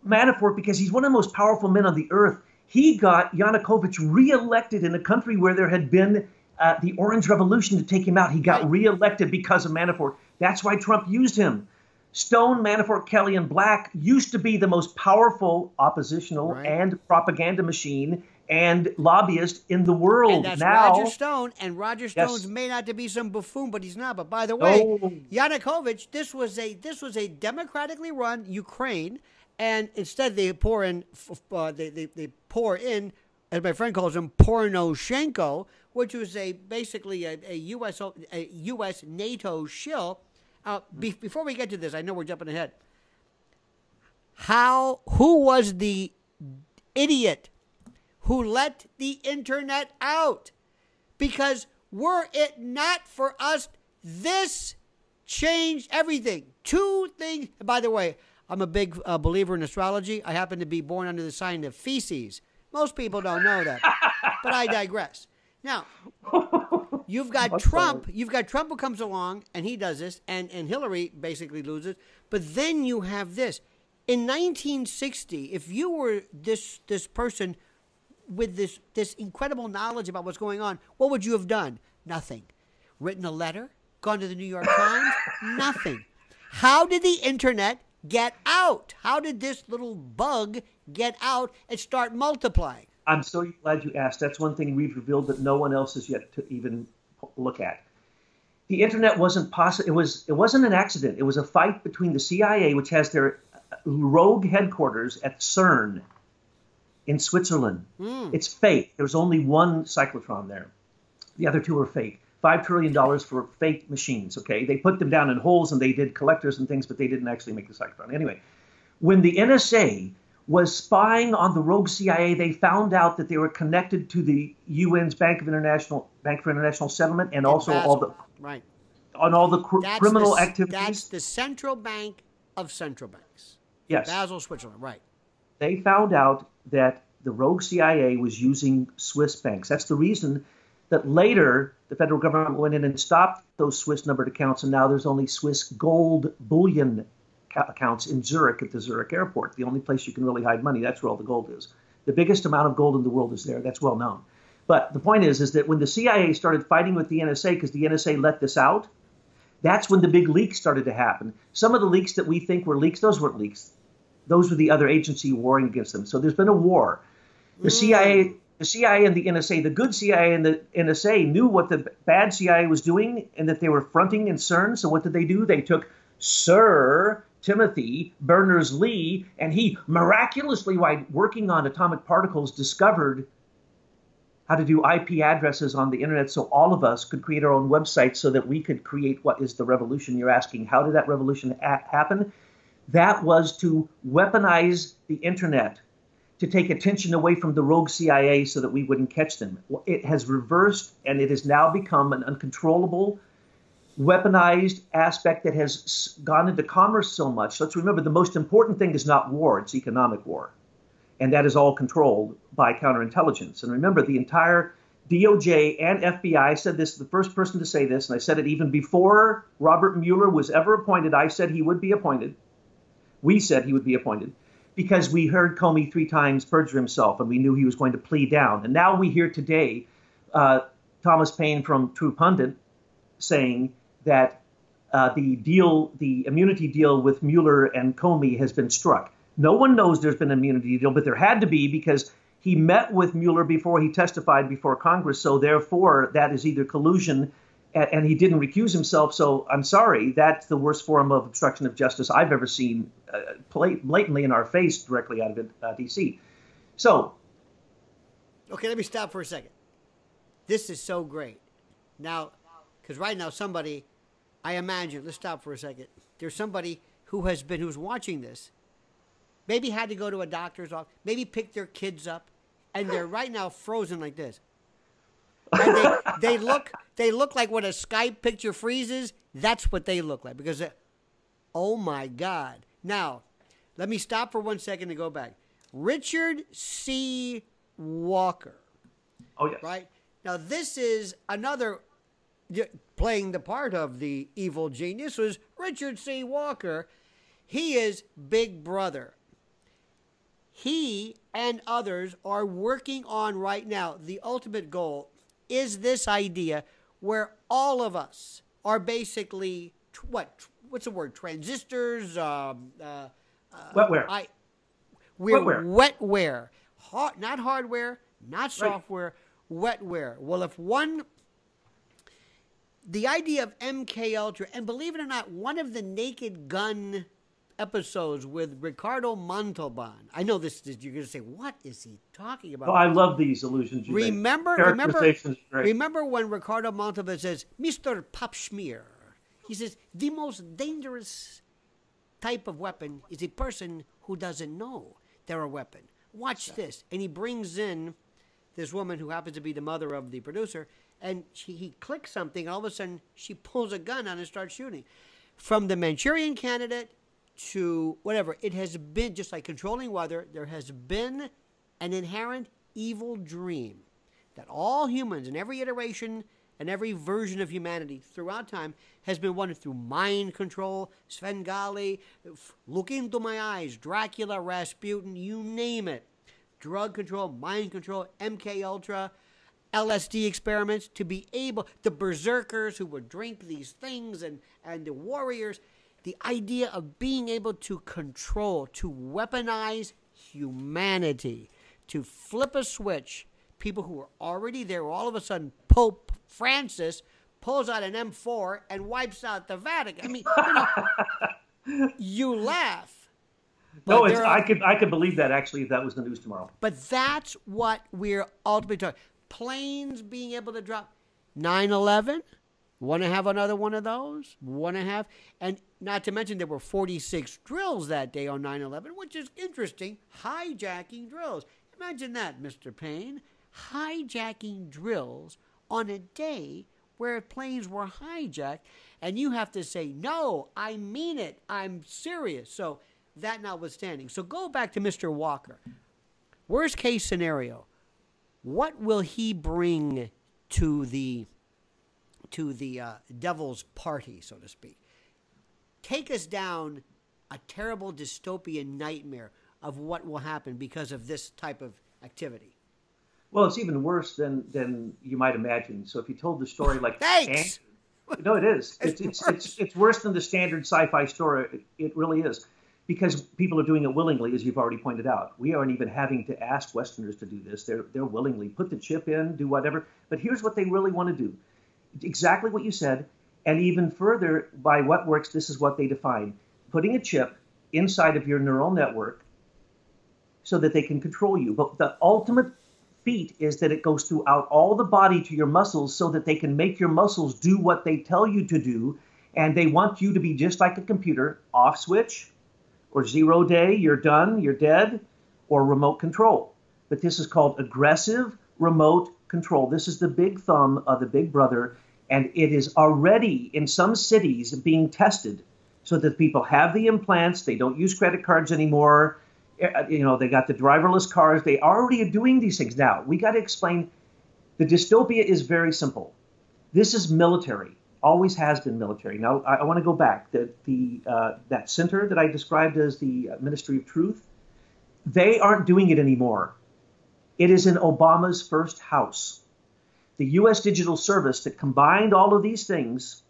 Manafort because he's one of the most powerful men on the earth. He got Yanukovych reelected in a country where there had been uh, the Orange Revolution to take him out. He got Right. reelected because of Manafort. That's why Trump used him. Stone, Manafort, Kelly, and Black used to be the most powerful oppositional Right. and propaganda machine and lobbyist in the world. And that's now, Roger Stone. And Roger Yes. Stone's may not to be some buffoon, but he's not. But by the way, No. Yanukovych, this was a this was a democratically run Ukraine, and instead they pour in uh, they, they they pour in, as my friend calls him, Poroshenko, which was a basically a, a U.S. a U.S. NATO shill. Uh, be, before we get to this, I know we're jumping ahead. How who was the idiot who let the internet out. Because were it not for us, this changed everything. Two things. By the way, I'm a big uh, believer in astrology. I happen to be born under the sign of feces. Most people don't know that, but I digress. Now, you've got What's Trump. You've got Trump who comes along and he does this, and, and Hillary basically loses. But then you have this. In 1960, if you were this this person with this this incredible knowledge about what's going on, what would you have done? Nothing. Written a letter? Gone to the New York Times? Nothing. How did the internet get out? How did this little bug get out and start multiplying? I'm so glad you asked. That's one thing we've revealed that no one else has yet to even look at. The internet wasn't possible. It was. It wasn't an accident. It was a fight between the CIA, which has their uh, rogue headquarters at CERN in Switzerland. Hmm. It's fake. There's only one cyclotron there. The other two are fake. Five trillion dollars for fake machines. Okay, they put them down in holes and they did collectors and things, but they didn't actually make the cyclotron. Anyway, when the NSA was spying on the rogue CIA, they found out that they were connected to the UN's Bank of International Bank for International Settlement and also all the right. on all the cr- criminal the, activities. That's the central bank of central banks. yes, Basel, Switzerland. Right. they found out that the rogue CIA was using Swiss banks. That's the reason that later the federal government went in and stopped those Swiss numbered accounts, and now there's only Swiss gold bullion accounts in Zurich at the Zurich airport. The only place you can really hide money. That's where all the gold is. The biggest amount of gold in the world is there. That's well known. But the point is, is that when the CIA started fighting with the NSA because the NSA let this out, that's when the big leaks started to happen. Some of the leaks that we think were leaks, those weren't leaks. Those were the other agency warring against them. So there's been a war. The mm. CIA, the CIA and the NSA, the good CIA and the NSA knew what the bad CIA was doing and that they were fronting in CERN. So what did they do? They took Sir Timothy Berners Lee, and he miraculously, while working on atomic particles, discovered how to do IP addresses on the internet so all of us could create our own websites so that we could create what is the revolution you're asking. How did that revolution a- happen? That was to weaponize the internet, to take attention away from the rogue CIA so that we wouldn't catch them. It has reversed and it has now become an uncontrollable, weaponized aspect that has gone into commerce so much. Let's remember the most important thing is not war, it's economic war and that is all controlled by counterintelligence. And remember, the entire DOJ and FBI said this, the first person to say this, and I said it even before Robert Mueller was ever appointed. I said he would be appointed. We said he would be appointed because we heard Comey three times perjure himself and we knew he was going to plead down. And now we hear today uh, Thomas Paine from True Pundit saying that uh, the deal, the immunity deal with Mueller and Comey has been struck. No one knows there's been an immunity deal, but there had to be because he met with Mueller before he testified before Congress. So therefore, that is either collusion, and, and he didn't recuse himself. So I'm sorry, that's the worst form of obstruction of justice I've ever seen, uh, blatantly in our face, directly out of uh, D.C. So Okay, let me stop for a second. This is so great. Now, because right now somebody, I imagine, let's stop for a second. There's somebody who has been, who's watching this, maybe had to go to a doctor's office, maybe pick their kids up, and they're right now frozen like this. And they, they look they look like when a Skype picture freezes. That's what they look like because, they, oh my God! Now, let me stop for one second and go back. Richard C. Walker. Oh yes. Right now, this is another playing the part of the evil genius was Richard C. Walker. He is Big Brother. He and others are working on right now. The ultimate goal is this idea where all of us are basically what? What's the word? Transistors. Um, uh, uh, wetware. I, we're wetware. wetware. Hard, not hardware, not software. Right. Wetware. Well, if one the idea of MK Ultra, and believe it or not, one of the Naked Gun episodes with Ricardo Montalban. I know this. You're going to say, "What is he talking about?" Oh, I love these illusions. remember, remember, remember when Ricardo Montalban says, "Mr. Popschmier," he says, "The most dangerous type of weapon is a person who doesn't know they're a weapon." Watch this, and he brings in this woman who happens to be the mother of the producer, and she, he clicks something, and all of a sudden she pulls a gun on and starts shooting. From the Manchurian candidate to whatever, it has been just like controlling weather, there has been an inherent evil dream that all humans in every iteration and every version of humanity throughout time has been won through mind control, Svengali, look into my eyes, Dracula, Rasputin, you name it. Drug control, mind control, MK Ultra, LSD experiments to be able, the berserkers who would drink these things and, and the warriors, the idea of being able to control, to weaponize humanity, to flip a switch, people who were already there, all of a sudden, Pope Francis pulls out an M4 and wipes out the Vatican. I mean, you, know, you laugh. No, it's, are, I could I could believe that actually if that was the news tomorrow. But that's what we're ultimately talking planes being able to drop 9 11. Want to have another one of those? Want to have? And not to mention, there were 46 drills that day on 9 11, which is interesting. Hijacking drills. Imagine that, Mr. Paine. Hijacking drills on a day where planes were hijacked, and you have to say, No, I mean it. I'm serious. So, that notwithstanding. So, go back to Mr. Walker. Worst case scenario what will he bring to the to the uh, devil's party, so to speak? Take us down a terrible dystopian nightmare of what will happen because of this type of activity. Well, it's even worse than than you might imagine. So if you told the story like thanks. no, it is. It's it's, it's, it's, it's worse than the standard sci-fi story. It really is because people are doing it willingly, as you've already pointed out. We aren't even having to ask Westerners to do this. They're, they're willingly put the chip in, do whatever. But here's what they really want to do exactly what you said. And even further, by what works, this is what they define putting a chip inside of your neural network so that they can control you. But the ultimate feat is that it goes throughout all the body to your muscles so that they can make your muscles do what they tell you to do. And they want you to be just like a computer off switch, or zero day, you're done, you're dead, or remote control. But this is called aggressive remote control. This is the big thumb of the big brother, and it is already in some cities being tested so that people have the implants, they don't use credit cards anymore. Eh, you know, they got the driverless cars. They already are doing these things now. We got to explain the dystopia is very simple. This is military always has been military. Now, I, I want to go back. The, the, uh, that center that I described as the uh, Ministry of Truth, they aren't doing it anymore. It is in Obama's first house. The U.S. Digital Service that combined all of these things,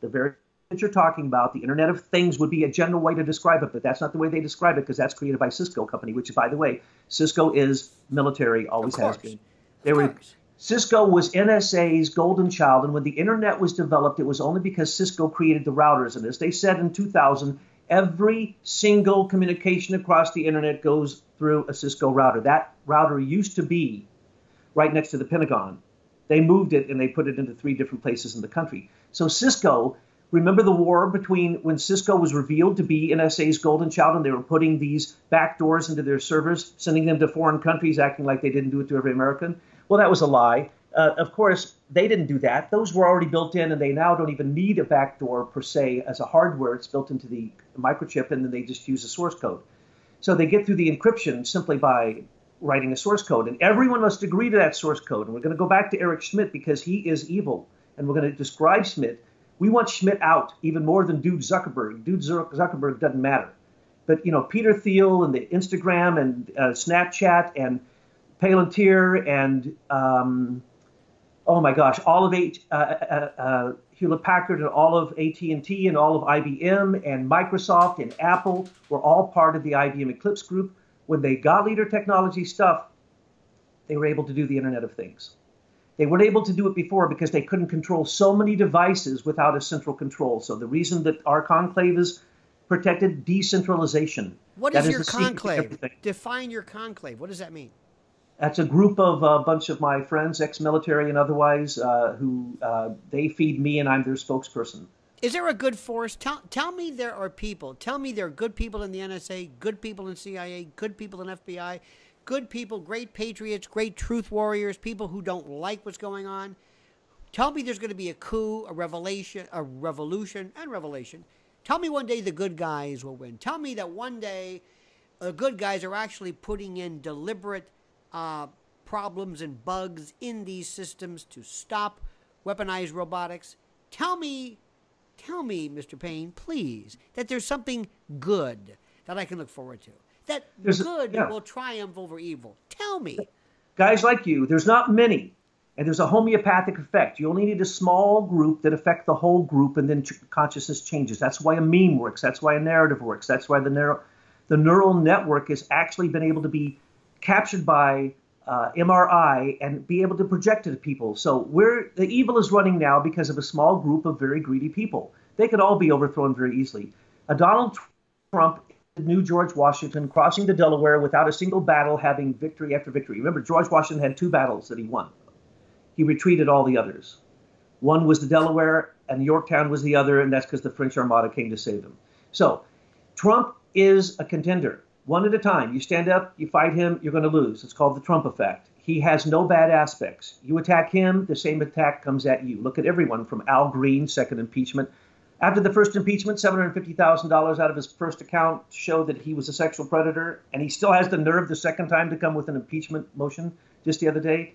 the very that you're talking about, the Internet of Things would be a general way to describe it, but that's not the way they describe it because that's created by Cisco Company, which, by the way, Cisco is military, always has been. They were Cisco was NSA's golden child, and when the internet was developed, it was only because Cisco created the routers. And as they said in 2000, every single communication across the internet goes through a Cisco router. That router used to be right next to the Pentagon. They moved it and they put it into three different places in the country. So Cisco Remember the war between when Cisco was revealed to be NSA's golden child and they were putting these back doors into their servers, sending them to foreign countries, acting like they didn't do it to every American? Well, that was a lie. Uh, of course, they didn't do that. Those were already built in, and they now don't even need a backdoor per se as a hardware. It's built into the microchip, and then they just use a source code. So they get through the encryption simply by writing a source code, and everyone must agree to that source code. And we're going to go back to Eric Schmidt because he is evil, and we're going to describe Schmidt. We want Schmidt out even more than Dude Zuckerberg. Dude Zuckerberg doesn't matter, but you know Peter Thiel and the Instagram and uh, Snapchat and Palantir and um, oh my gosh, all of H, uh, uh, uh, Hewlett Packard and all of AT&T and all of IBM and Microsoft and Apple were all part of the IBM Eclipse group. When they got leader technology stuff, they were able to do the Internet of Things. They weren't able to do it before because they couldn't control so many devices without a central control. So the reason that our conclave is protected decentralization. What is, is your conclave? Define your conclave. What does that mean? That's a group of a uh, bunch of my friends, ex-military and otherwise, uh, who uh, they feed me, and I'm their spokesperson. Is there a good force? Tell, tell me there are people. Tell me there are good people in the NSA, good people in CIA, good people in FBI, good people, great patriots, great truth warriors, people who don't like what's going on. Tell me there's going to be a coup, a revelation, a revolution, and revelation. Tell me one day the good guys will win. Tell me that one day the good guys are actually putting in deliberate uh, problems and bugs in these systems to stop weaponized robotics. Tell me, tell me, Mr. Paine, please, that there's something good that I can look forward to. That there's good yeah. will triumph over evil. Tell me. Guys like you, there's not many. And there's a homeopathic effect. You only need a small group that affect the whole group, and then consciousness changes. That's why a meme works. That's why a narrative works. That's why the the neural network has actually been able to be captured by uh, MRI and be able to project it to people. So where the evil is running now because of a small group of very greedy people. They could all be overthrown very easily. A Donald Trump knew George Washington crossing the Delaware without a single battle, having victory after victory. Remember, George Washington had two battles that he won. He retreated all the others. One was the Delaware, and Yorktown was the other, and that's because the French Armada came to save him. So, Trump is a contender one at a time. You stand up, you fight him, you're going to lose. It's called the Trump effect. He has no bad aspects. You attack him, the same attack comes at you. Look at everyone from Al Green, second impeachment. After the first impeachment, $750,000 out of his first account showed that he was a sexual predator, and he still has the nerve the second time to come with an impeachment motion just the other day.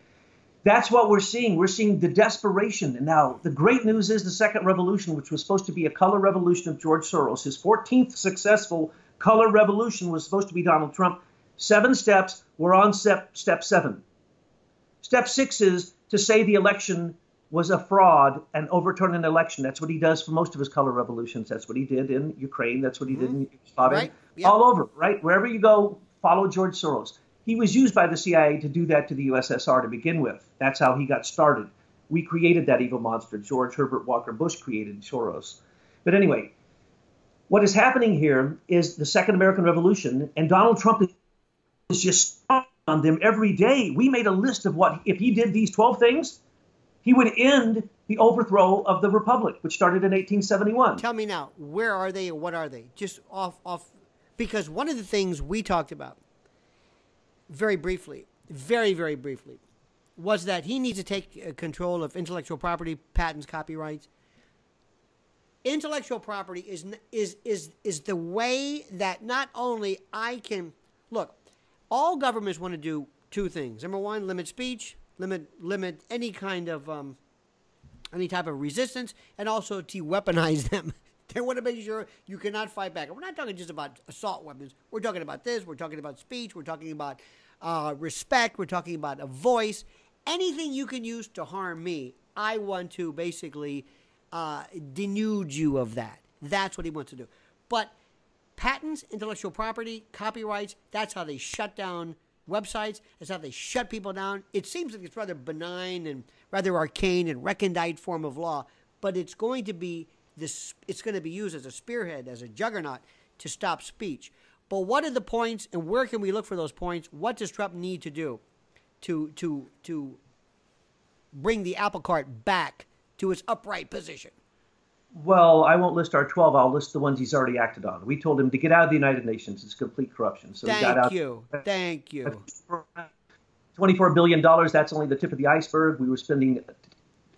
That's what we're seeing. We're seeing the desperation. And now, the great news is the second revolution, which was supposed to be a color revolution of George Soros, his 14th successful color revolution was supposed to be Donald Trump. Seven steps. We're on step, step seven. Step six is to say the election was a fraud and overturn an election. That's what he does for most of his color revolutions. That's what he did in Ukraine. That's what he did in mm-hmm. Yugoslavia. Right. Yep. All over, right? Wherever you go, follow George Soros. He was used by the CIA to do that to the USSR to begin with. That's how he got started. We created that evil monster. George Herbert Walker Bush created Soros. But anyway, what is happening here is the Second American Revolution, and Donald Trump is just on them every day. We made a list of what, if he did these 12 things, he would end the overthrow of the Republic, which started in 1871. Tell me now, where are they and what are they? Just off, off, because one of the things we talked about very briefly, very, very briefly, was that he needs to take uh, control of intellectual property, patents, copyrights, intellectual property is is is is the way that not only I can look, all governments want to do two things. Number one, limit speech, limit limit any kind of um, any type of resistance, and also to weaponize them. they want to make sure you cannot fight back. And we're not talking just about assault weapons. We're talking about this. We're talking about speech. We're talking about uh, respect. We're talking about a voice. Anything you can use to harm me, I want to basically uh, denude you of that. That's what he wants to do. But patents, intellectual property, copyrights, that's how they shut down websites. That's how they shut people down. It seems like it's rather benign and rather arcane and recondite form of law, but it's going to be this it's going to be used as a spearhead, as a juggernaut to stop speech. But what are the points and where can we look for those points? What does Trump need to do to to to bring the apple cart back to his upright position. Well, I won't list our 12. I'll list the ones he's already acted on. We told him to get out of the United Nations. It's complete corruption. So Thank he got out. Thank you. Thank you. $24 billion, that's only the tip of the iceberg. We were spending,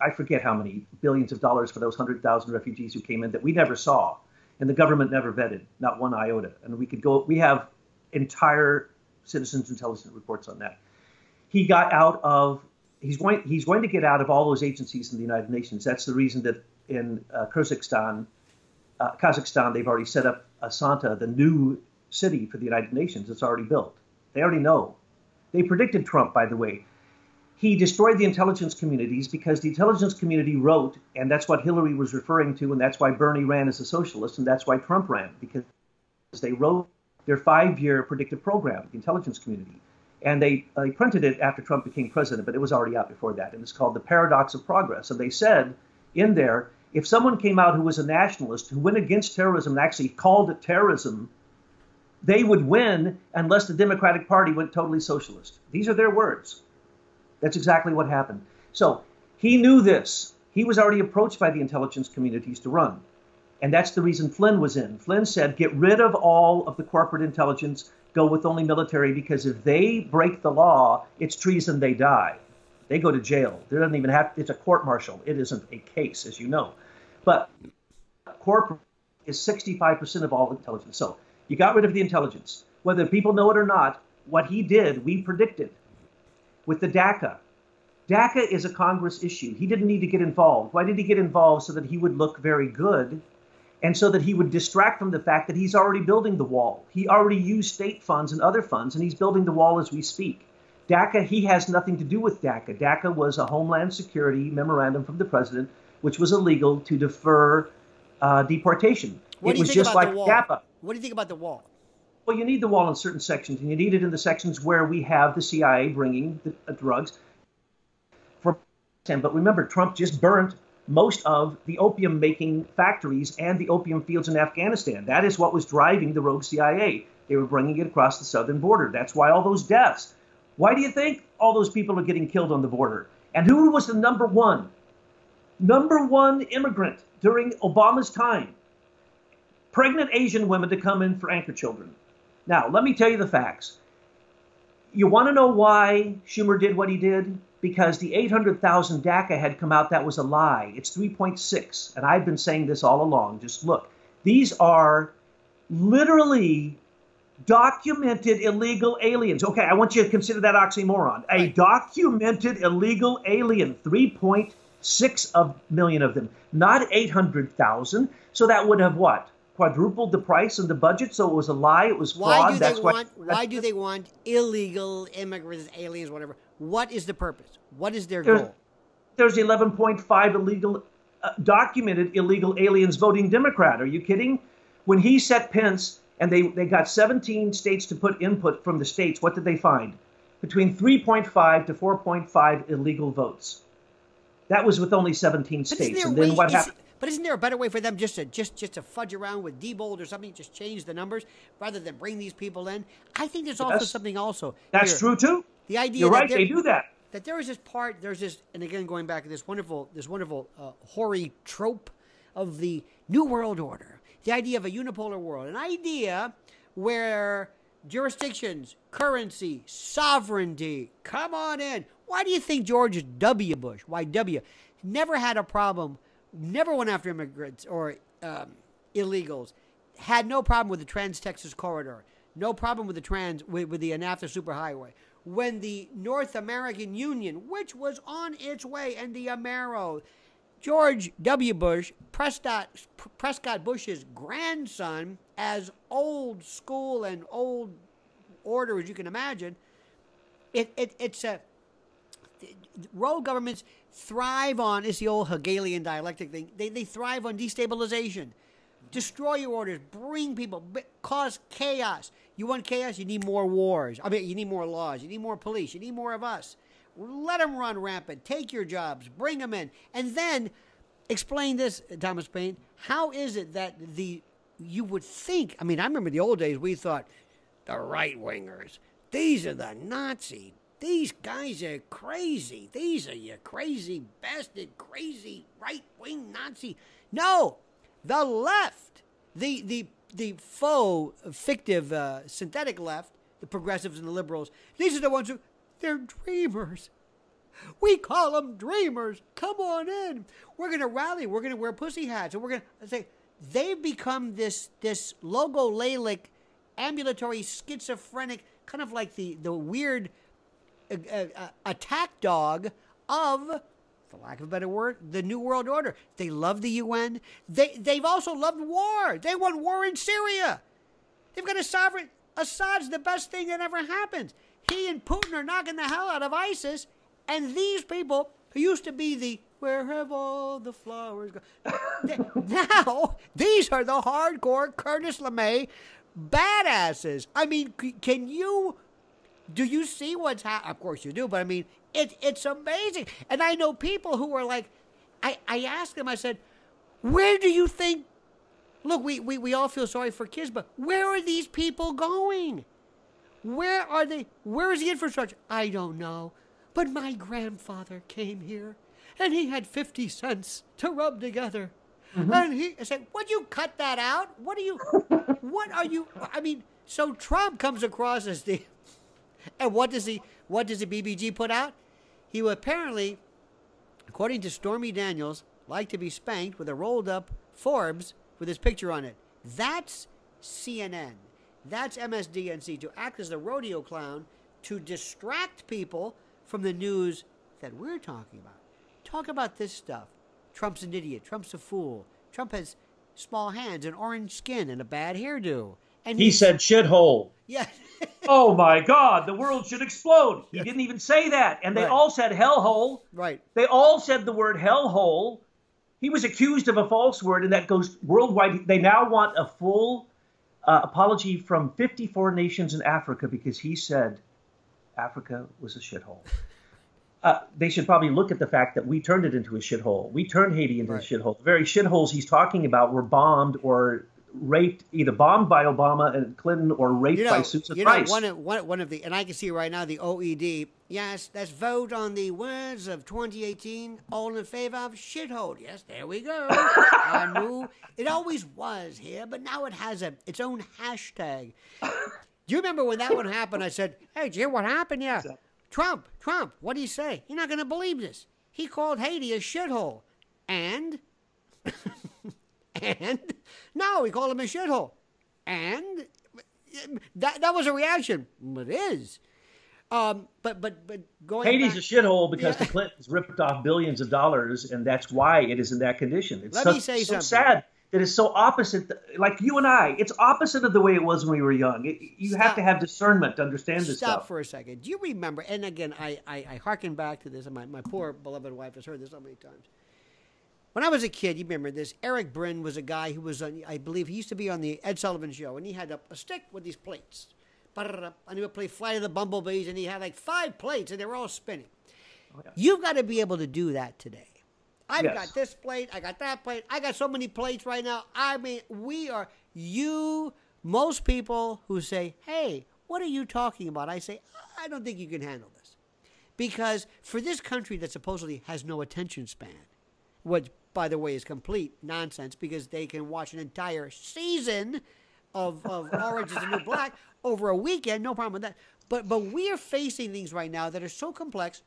I forget how many billions of dollars for those 100,000 refugees who came in that we never saw. And the government never vetted, not one iota. And we could go, we have entire citizens intelligence reports on that. He got out of, he's going, he's going to get out of all those agencies in the United Nations. That's the reason that in uh, Kazakhstan, uh, Kazakhstan, they've already set up Astana, the new city for the United Nations. It's already built. They already know. They predicted Trump, by the way. He destroyed the intelligence communities because the intelligence community wrote, and that's what Hillary was referring to, and that's why Bernie ran as a socialist, and that's why Trump ran, because they wrote their five year predictive program, the intelligence community. And they, uh, they printed it after Trump became president, but it was already out before that. And it's called The Paradox of Progress. And they said in there if someone came out who was a nationalist, who went against terrorism and actually called it terrorism, they would win unless the Democratic Party went totally socialist. These are their words. That's exactly what happened. So he knew this. He was already approached by the intelligence communities to run. And that's the reason Flynn was in. Flynn said, get rid of all of the corporate intelligence, go with only military, because if they break the law, it's treason, they die. They go to jail. There doesn't even have it's a court martial. It isn't a case, as you know. But corporate is 65% of all intelligence. So you got rid of the intelligence. Whether people know it or not, what he did, we predicted with the DACA. DACA is a Congress issue. He didn't need to get involved. Why did he get involved? So that he would look very good and so that he would distract from the fact that he's already building the wall. He already used state funds and other funds, and he's building the wall as we speak. DACA, he has nothing to do with DACA. DACA was a Homeland Security memorandum from the president, which was illegal to defer uh, deportation. What it was just like DAPA. What do you think about the wall? Well, you need the wall in certain sections, and you need it in the sections where we have the CIA bringing the uh, drugs. For but remember, Trump just burnt most of the opium making factories and the opium fields in Afghanistan. That is what was driving the rogue CIA. They were bringing it across the southern border. That's why all those deaths. Why do you think all those people are getting killed on the border? And who was the number one? Number one immigrant during Obama's time? Pregnant Asian women to come in for anchor children. Now, let me tell you the facts. You want to know why Schumer did what he did? Because the 800,000 DACA had come out, that was a lie. It's 3.6. And I've been saying this all along. Just look. These are literally documented illegal aliens. Okay, I want you to consider that oxymoron. A documented illegal alien, 3.6 of million of them, not 800,000. So that would have what? Quadrupled the price and the budget. So it was a lie. It was fraud. Why do That's they want? Why do they want illegal immigrants, aliens, whatever? What is the purpose? What is their there's, goal? There's 11.5 illegal, uh, documented illegal aliens voting Democrat. Are you kidding? When he set Pence and they, they got 17 states to put input from the states. What did they find? Between 3.5 to 4.5 illegal votes. That was with only 17 states. And then what happened? But isn't there a better way for them just to just just to fudge around with Diebold or something, just change the numbers rather than bring these people in? I think there's also that's, something also. That's here. true too. The idea you're right. They do that. That there is this part. There's this, and again going back to this wonderful, this wonderful uh, hoary trope of the New World Order the idea of a unipolar world, an idea where jurisdictions, currency, sovereignty, come on in. Why do you think George W. Bush, why W, never had a problem, never went after immigrants or um, illegals, had no problem with the Trans Texas Corridor, no problem with the trans with, with the NAFTA superhighway. When the North American Union, which was on its way, and the Amero, George W. Bush, Prescott, Prescott Bush's grandson, as old school and old order as you can imagine, it, it, it's a rogue governments thrive on it's the old Hegelian dialectic thing. They, they thrive on destabilization. Destroy your orders, bring people, cause chaos. You want chaos? You need more wars. I mean, you need more laws. You need more police. You need more of us. Let them run rampant. Take your jobs. Bring them in. And then explain this, Thomas Paine. How is it that the you would think? I mean, I remember the old days. We thought the right wingers. These are the Nazi. These guys are crazy. These are your crazy bastard, crazy right wing Nazi. No, the left, the the the faux, fictive, uh, synthetic left, the progressives and the liberals. These are the ones who they're dreamers. We call them dreamers. Come on in. We're to rally. We're to wear pussy hats, and we're to say they've become this this logolalic, ambulatory, schizophrenic, kind of like the the weird Uh, uh, uh, attack dog of for lack of a better word, the New World Order. They love the UN. They they've also loved war. They want war in Syria. They've got a sovereign. Assad's the best thing that ever happened. He and Putin are knocking the hell out of ISIS, and these people who used to be the where have all the flowers gone? now these are the hardcore Curtis LeMay badasses. I mean, can you? Do you see what's happening? Of course you do, but I mean, it, it's amazing. And I know people who are like, I, I asked them, I said, where do you think? Look, we, we, we all feel sorry for kids, but where are these people going? Where are they? Where is the infrastructure? I don't know. But my grandfather came here and he had 50 cents to rub together. Mm-hmm. And he said, Would you cut that out? What are you, what are you, I mean, so Trump comes across as the, and what does he, what does the BBG put out? He apparently, according to Stormy Daniels, like to be spanked with a rolled up Forbes with his picture on it. That's CNN. That's MSDNC to act as the rodeo clown to distract people from the news that we're talking about. Talk about this stuff. Trump's an idiot. Trump's a fool. Trump has small hands, an orange skin, and a bad hairdo. And he said shithole. Yeah. oh my God, the world should explode. He didn't even say that. And they right. all said hellhole. Right. They all said the word hellhole. He was accused of a false word, and that goes worldwide. They now want a full uh, apology from 54 nations in Africa because he said Africa was a shithole. Uh, they should probably look at the fact that we turned it into a shithole. We turned Haiti into right. a shithole. The very shitholes he's talking about were bombed or raped, either bombed by Obama and Clinton or raped you know, by Susan you Rice. Know, one, of, one, one of the, and I can see right now the OED, yes, let's vote on the words of 2018, all in favor of shithole. Yes, there we go. I knew it always was here, but now it has a its own hashtag. Do you remember when that one happened? I said, hey, Jim, what happened? Yeah. Trump, Trump, what do you say? You're not going to believe this. He called Haiti a shithole. And And no, we call him a shithole. And that that was a reaction. It is. Um, but but but going. Haiti's back, a shithole because yeah. the Clintons ripped off billions of dollars, and that's why it is in that condition. It's Let so, me say so something. sad that it's so opposite. Like you and I, it's opposite of the way it was when we were young. It, you Stop. have to have discernment to understand this Stop stuff. for a second. Do you remember? And again, I I, I harken back to this, and my my poor beloved wife has heard this so many times. When I was a kid, you remember this. Erich Brenn was a guy who was, on, I believe, he used to be on the Ed Sullivan Show, and he had a, a stick with these plates. And he would play Flight of the Bumblebees, and he had like five plates, and they were all spinning. Oh, yeah. You've got to be able to do that today. I've yes. got this plate, I got that plate, I got so many plates right now. I mean, we are, you, most people who say, hey, what are you talking about? I say, I don't think you can handle this. Because for this country that supposedly has no attention span, what by the way, is complete nonsense because they can watch an entire season of, of Orange is the New Black over a weekend. No problem with that. But but we are facing things right now that are so complex.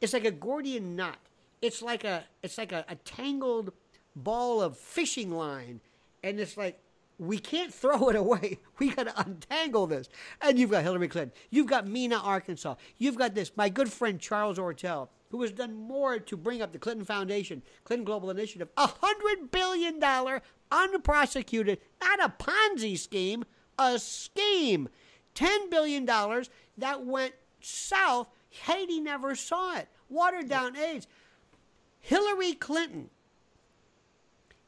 It's like a Gordian knot. It's like a it's like a, a tangled ball of fishing line, and it's like we can't throw it away. We got to untangle this. And you've got Hillary Clinton. You've got Mena, Arkansas. You've got this. My good friend Charles Ortel who has done more to bring up the Clinton Foundation, Clinton Global Initiative, a $100 billion unprosecuted, not a Ponzi scheme, a scheme. $10 billion that went south. Haiti never saw it. Watered down AIDS. Hillary Clinton.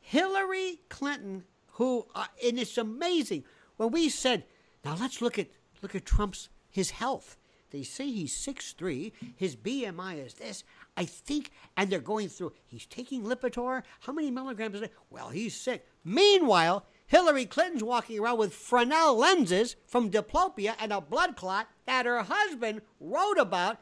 Hillary Clinton, who, uh, and it's amazing when we said, now let's look at look at Trump's his health. They say he's 6'3. His BMI is this. I think, and they're going through, he's taking Lipitor. How many milligrams a day? Well, he's sick. Meanwhile, Hillary Clinton's walking around with Fresnel lenses from diplopia and a blood clot that her husband wrote about.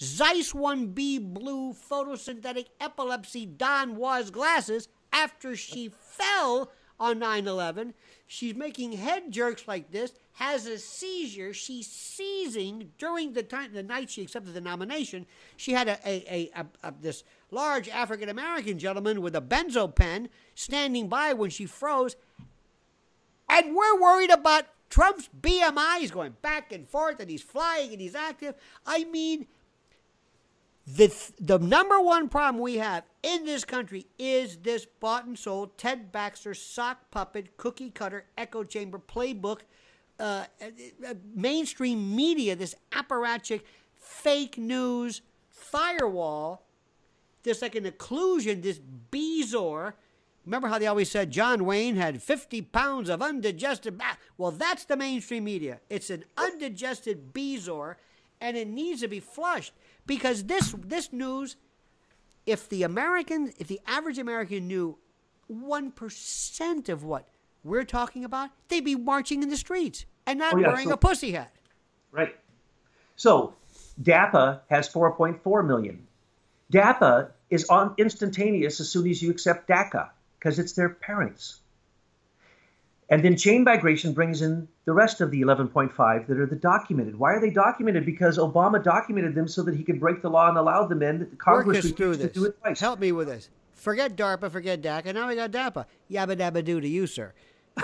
Zeiss 1B blue photosynthetic epilepsy Don Was glasses after she fell on 9 11. She's making head jerks like this, has a seizure. She's seizing during the time, the night she accepted the nomination. She had a, a, a, a this large African American gentleman with a benzo pen standing by when she froze. And we're worried about Trump's BMI. He's going back and forth and he's flying and he's active. I mean, the, the number one problem we have in this country is this bought and sold Ted Baxter sock puppet cookie cutter echo chamber playbook uh, uh, uh, mainstream media this apparatchik fake news firewall this like an occlusion this bezoar remember how they always said john wayne had 50 pounds of undigested well that's the mainstream media. It's an undigested bezoar and it needs to be flushed because this this news, if the American, if the average American knew one percent of what we're talking about, they'd be marching in the streets and not oh, yeah, wearing so, a pussy hat. Right. So DAPA has 4.4 million. DAPA is on instantaneous as soon as you accept DACA because it's their parents. And then chain migration brings in the rest of the 11.5 that are the documented. Why are they documented? Because Obama documented them so that he could break the law and allow them in. Congress Work through this. do it twice. Help me with this. Forget DARPA, forget DACA. Now we got DAPA. Yabba dabba do to you, sir.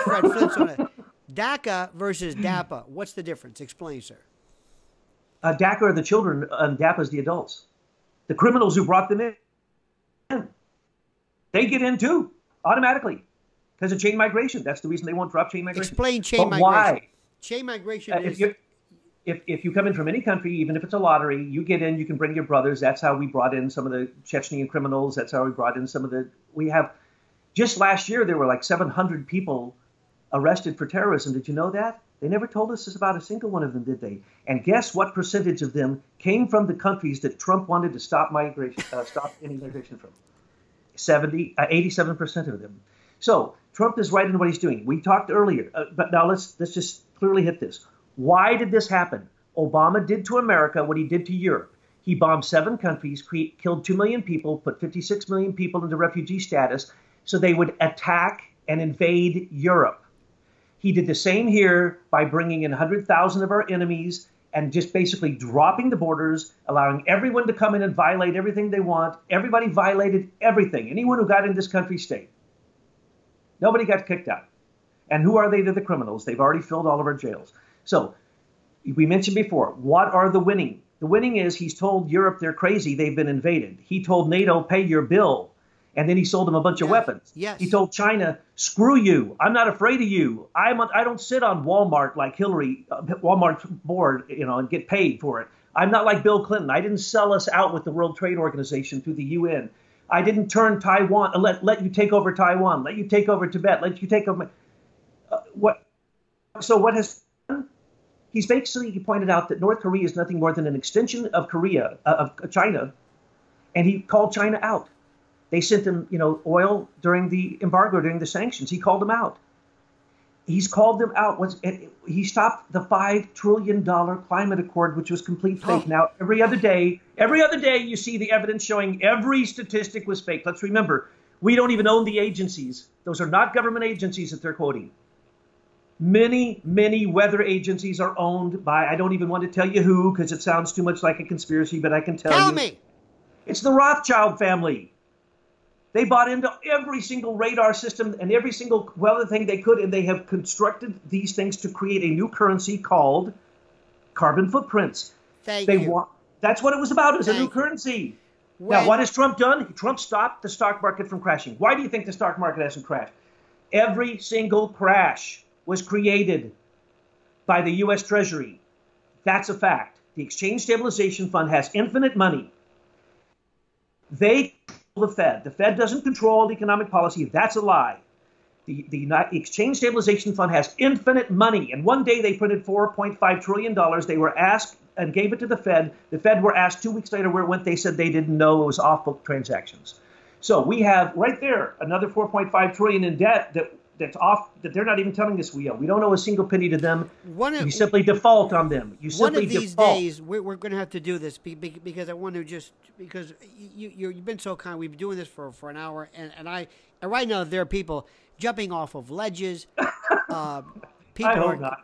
Fred Flint's on it. DACA versus DAPA. What's the difference? Explain, sir. Uh, DACA are the children, and DAPA is the adults. The criminals who brought them in, they get in too, automatically because of chain migration. That's the reason they won't drop chain migration. Explain chain but migration. Why? Chain migration uh, is. If, if, if you come in from any country, even if it's a lottery, you get in, you can bring your brothers. That's how we brought in some of the Chechenian criminals. That's how we brought in some of the. We have. Just last year, there were like 700 people arrested for terrorism. Did you know that? They never told us about a single one of them, did they? And guess what percentage of them came from the countries that Trump wanted to stop migration, uh, stop any migration from? 70, uh, 87% of them. So Trump is right in what he's doing. We talked earlier, uh, but now let's let's just clearly hit this. Why did this happen? Obama did to America what he did to Europe. He bombed seven countries, cre- killed two million people, put 56 million people into refugee status, so they would attack and invade Europe. He did the same here by bringing in 100,000 of our enemies and just basically dropping the borders, allowing everyone to come in and violate everything they want. Everybody violated everything. Anyone who got in this country stayed. Nobody got kicked out. And who are they? They're the criminals. They've already filled all of our jails. So we mentioned before, what are the winning? The winning is he's told Europe they're crazy, they've been invaded. He told NATO, pay your bill. And then he sold them a bunch yes. of weapons. Yes. He told China, screw you. I'm not afraid of you. I'm a, I don't sit on Walmart like Hillary, uh, Walmart board, you know, and get paid for it. I'm not like Bill Clinton. I didn't sell us out with the World Trade Organization through the UN. I didn't turn Taiwan, let, let you take over Taiwan, let you take over Tibet, let you take over. Uh, what? So what has he's basically pointed out that North Korea is nothing more than an extension of Korea, uh, of China, and he called China out. They sent them, you know, oil during the embargo, during the sanctions. He called them out he's called them out. he stopped the five trillion dollar climate accord, which was complete fake. Now every other day, every other day, you see the evidence showing every statistic was fake. Let's remember, we don't even own the agencies; those are not government agencies that they're quoting. Many, many weather agencies are owned by I don't even want to tell you who because it sounds too much like a conspiracy, but I can tell, tell you. Tell me. It's the Rothschild family. They bought into every single radar system and every single weather thing they could, and they have constructed these things to create a new currency called carbon footprints. Thank they you. Wa- that's what it was about. It was Thank a new currency. When, now, what has Trump done? Trump stopped the stock market from crashing. Why do you think the stock market hasn't crashed? Every single crash was created by the U.S. Treasury. That's a fact. The Exchange Stabilization Fund has infinite money. They the Fed. The Fed doesn't control economic policy. That's a lie. The, the Exchange Stabilization Fund has infinite money. And one day they printed $4.5 trillion. They were asked and gave it to the Fed. The Fed were asked two weeks later where it went. They said they didn't know it was off book transactions. So we have right there another 4.5 trillion in debt that that's off that they're not even telling us we owe. We don't owe a single penny to them. One of- you simply default on them. You simply One of these default. days, we're, we're going to have to do this be- be- because I want to just because you, you you've been so kind. We've been doing this for, for an hour, and, and I and right now there are people jumping off of ledges. uh, people I are, not.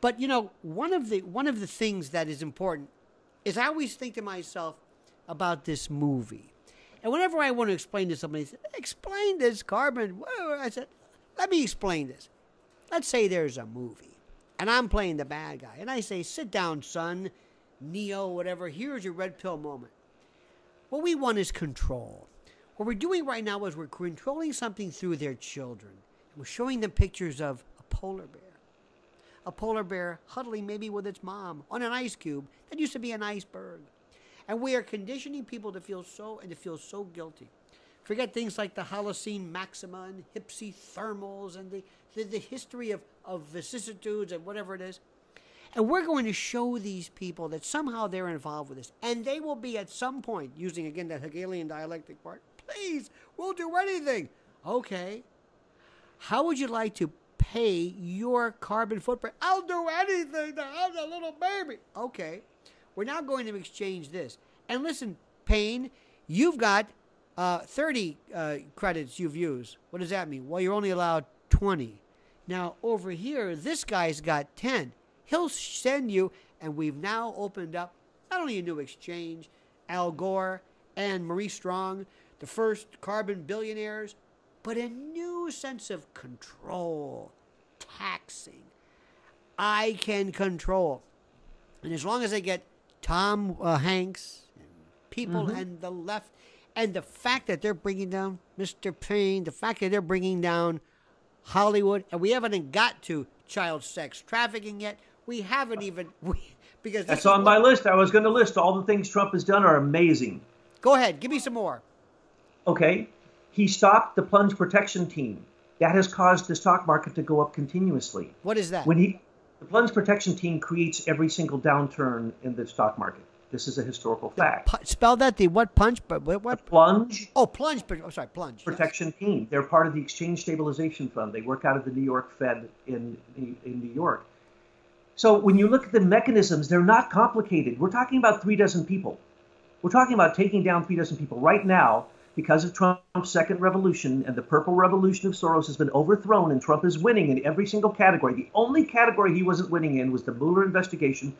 But you know, one of the one of the things that is important is I always think to myself about this movie, and whenever I want to explain to somebody, say, explain this, Carbon. I said, let me explain this. Let's say there's a movie, and I'm playing the bad guy, and I say, sit down, son, Neo, whatever. Here's your red pill moment. What we want is control. What we're doing right now is we're controlling something through their children. We're showing them pictures of a polar bear a polar bear huddling maybe with its mom on an ice cube that used to be an iceberg. And we are conditioning people to feel so and to feel so guilty. Forget things like the Holocene maxima and Hypsithermals and the, the, the history of, of vicissitudes and whatever it is. And we're going to show these people that somehow they're involved with this. And they will be at some point, using again that Hegelian dialectic part, please, we'll do anything. Okay. How would you like to pay your carbon footprint? I'll do anything to have a little baby. Okay. We're now going to exchange this. And listen, Paine, you've got uh, 30 uh, credits you've used. What does that mean? Well, you're only allowed 20. Now, over here, this guy's got 10. He'll send you, and we've now opened up not only a new exchange, Al Gore and Maurice Strong, the first carbon billionaires, but a new sense of control, taxing. I can control. And as long as I get Tom uh, Hanks and people and the left, and the fact that they're bringing down Mr. Paine, the fact that they're bringing down Hollywood, and we haven't even got to child sex trafficking yet. We haven't even we, because That's on my list. I was going to list all the things Trump has done are amazing. Go ahead, give me some more. Okay, he stopped the plunge protection team. That has caused the stock market to go up continuously. What is that? When he, the plunge protection team creates every single downturn in the stock market. This is a historical fact. Pu- spell that the what punch? But what? what? Plunge Oh, plunge. but- Oh, sorry, plunge. yes. protection team. They're part of the Exchange Stabilization Fund. They work out of the New York Fed in in New York. So when you look at the mechanisms, they're not complicated. We're talking about three dozen people. We're talking about taking down three dozen people right now because of Trump's second revolution and the purple revolution of Soros has been overthrown and Trump is winning in every single category. The only category he wasn't winning in was the Mueller investigation,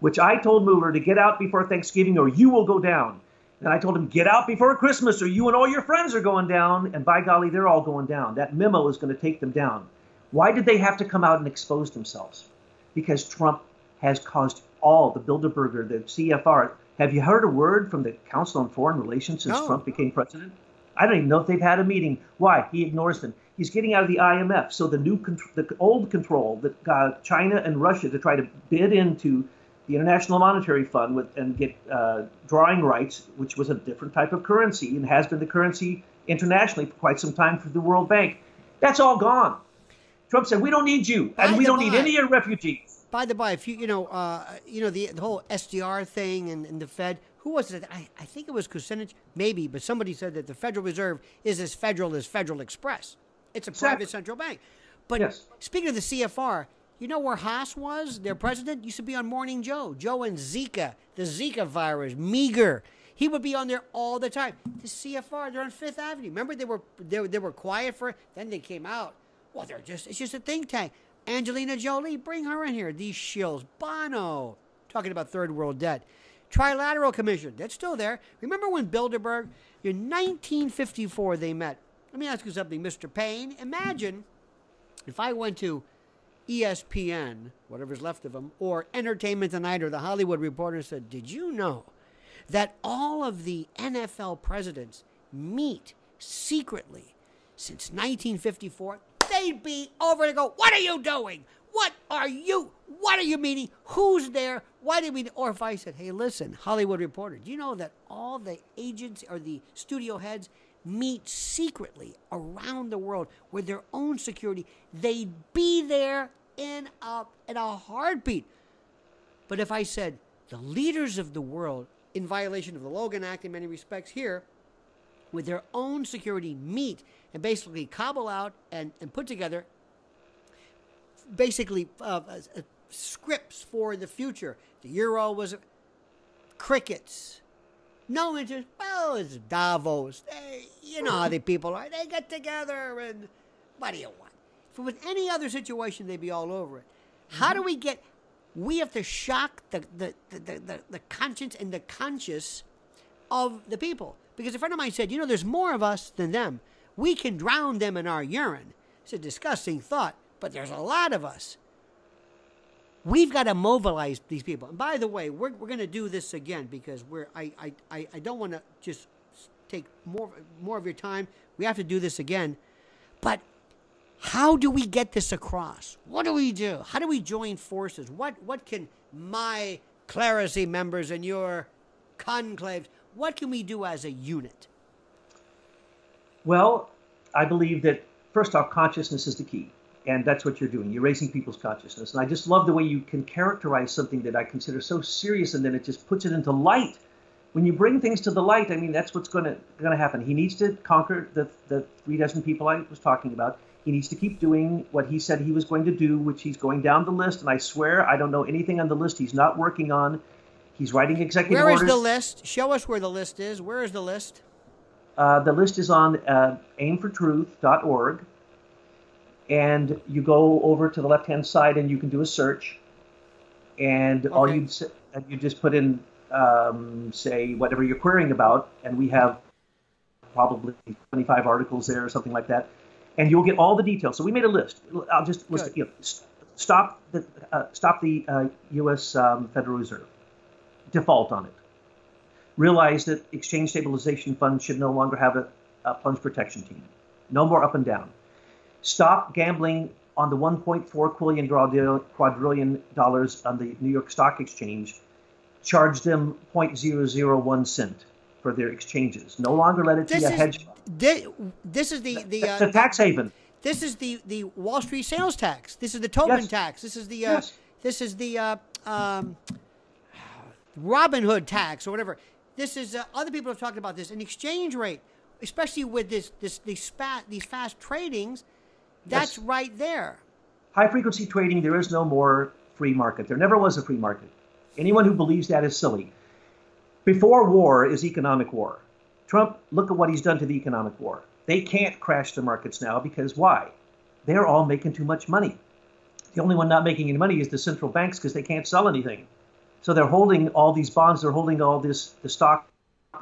which I told Mueller to get out before Thanksgiving or you will go down. And I told him, get out before Christmas or you and all your friends are going down. And by golly, they're all going down. That memo is going to take them down. Why did they have to come out and expose themselves? Because Trump has caused all the Bilderberger, the CFR. Have you heard a word from the Council on Foreign Relations since No. Trump became president? I don't even know if they've had a meeting. Why? He ignores them. He's getting out of the IMF. So the new, the old control that uh, China and Russia to try to bid into the International Monetary Fund with, and get uh, drawing rights, which was a different type of currency and has been the currency internationally for quite some time for the World Bank. That's all gone. Trump said, "We don't need you, By and we don't need by- any of your refugees." By the by, if you you know uh, you know the, the whole SDR thing and, and the Fed, who was it? I, I think it was Kucinich, maybe, but somebody said that the Federal Reserve is as federal as Federal Express. It's a Exactly. private central bank. But Yes. speaking of the CFR, you know where Haass was? Their president used to be on Morning Joe. Joe and Zika, the Zika virus, meager. He would be on there all the time. The CFR, they're on Fifth Avenue. Remember they were they, they were quiet for then they came out. Well, they're just it's just a think tank. Angelina Jolie, bring her in here. These shills. Bono, talking about third world debt. Trilateral Commission, that's still there. Remember when Bilderberg, in 1954, they met. Let me ask you something, Mr. Paine. Imagine if I went to ESPN, whatever's left of them, or Entertainment Tonight or The Hollywood Reporter said, Did you know that all of the NFL presidents meet secretly since 1954? They'd be over to go, What are you doing? What are you? What are you meeting? Who's there? Why do we? Or if I said, "Hey, listen, Hollywood Reporter, do you know that all the agents or the studio heads meet secretly around the world with their own security? They'd be there in a in a heartbeat. But if I said the leaders of the world, in violation of the Logan Act in many respects, here, with their own security, meet and basically cobble out and, and put together basically uh, uh, scripts for the future. The euro was crickets. No interest. Well, it's Davos. They, you know how the people are. They get together and what do you want? If it was any other situation, they'd be all over it. How do mm-hmm. we get? We have to shock the the, the, the, the, the conscience and the conscious of the people. Because a friend of mine said, you know, there's more of us than them. We can drown them in our urine. It's a disgusting thought, but there's a lot of us. We've got to mobilize these people. And by the way, we're, we're going to do this again because we're I, I, I, don't want to just take more more of your time. We have to do this again. But how do we get this across? What do we do? How do we join forces? What what can my clerisy members and your conclaves, what can we do as a unit? Well, I believe that first off, consciousness is the key. And that's what you're doing. You're raising people's consciousness. And I just love the way you can characterize something that I consider so serious and then it just puts it into light. When you bring things to the light, I mean, that's what's going to going to happen. He needs to conquer the, the three dozen people I was talking about. He needs to keep doing what he said he was going to do, which he's going down the list. And I swear I don't know anything on the list he's not working on. He's writing executive Where orders. Where is the list? Show us where the list is. Where is the list? Uh, the list is on uh, aimfortruth.org. And you go over to the left hand side and you can do a search. And all you and you just put in, um, say, whatever you're querying about. And we have probably 25 articles there or something like that. And you'll get all the details. So we made a list. I'll just list, you know, stop the, uh, stop the uh, U.S. Um, Federal Reserve. Default on it realize that exchange stabilization funds should no longer have a, a funds protection team. No more up and down. Stop gambling on the 1.4 quadrillion dollars on the New York Stock Exchange. Charge them 0.001 cent for their exchanges. No longer let it This be a is hedge. this, this is the the uh, tax haven. this is the the Wall Street sales tax. This is the Tobin Yes. tax. This is the uh, Yes. this is the uh, um, Robin Hood tax or whatever. This is uh, other people have talked about this. An exchange rate, especially with this this these fast these fast tradings, that's Yes. right there. High frequency trading, there is no more free market. There never was a free market. Anyone who believes that is silly. Before war is economic war. Trump, look at what he's done to the economic war. They can't crash the markets now because why? They're all making too much money. The only one not making any money is the central banks because they can't sell anything. So they're holding all these bonds, they're holding all this the stock,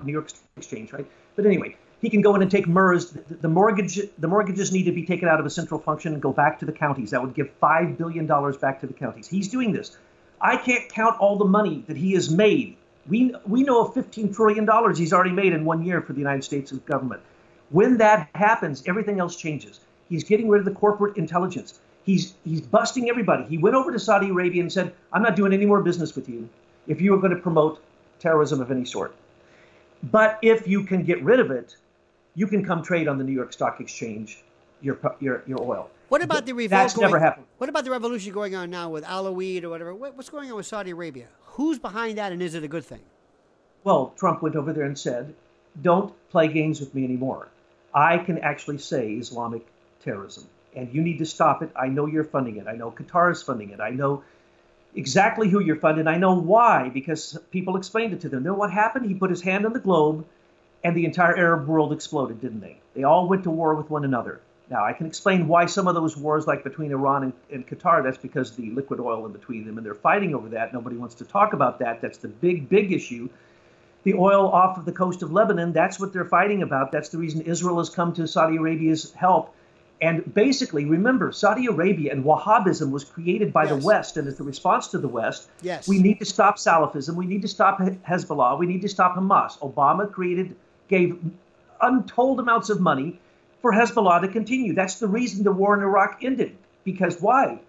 New York Exchange, right? But anyway, he can go in and take MERS. The, mortgage, the mortgages need to be taken out of a central function and go back to the counties. That would give five billion dollars back to the counties. He's doing this. I can't count all the money that he has made. We we know of 15 trillion dollars he's already made in one year for the United States of government. When that happens, everything else changes. He's getting rid of the corporate intelligence. He's he's busting everybody. He went over to Saudi Arabia and said, "I'm not doing any more business with you if you are going to promote terrorism of any sort. But if you can get rid of it, you can come trade on the New York Stock Exchange your your your oil." What about the revolt? That's going, never happened. What about the revolution going on now with Alawid or whatever? What, what's going on with Saudi Arabia? Who's behind that, and is it a good thing? Well, Trump went over there and said, "Don't play games with me anymore. I can actually say Islamic terrorism, and you need to stop it. I know you're funding it. I know Qatar is funding it. I know exactly who you're funding. I know why because people explained it to them. Know what happened? He put his hand on the globe, and the entire Arab world exploded, didn't they? They all went to war with one another. Now, I can explain why some of those wars, like between Iran and, and Qatar, that's because the liquid oil in between them, and they're fighting over that. Nobody wants to talk about that. That's the big, big issue the oil off of the coast of Lebanon. That's what they're fighting about. That's the reason Israel has come to Saudi Arabia's help. And basically, remember, Saudi Arabia and Wahhabism was created by Yes. the West, and as a response to the West, Yes. we need to stop Salafism. We need to stop Hezbollah. We need to stop Hamas. Obama created, gave untold amounts of money for Hezbollah to continue. That's the reason the war in Iraq ended. Because why?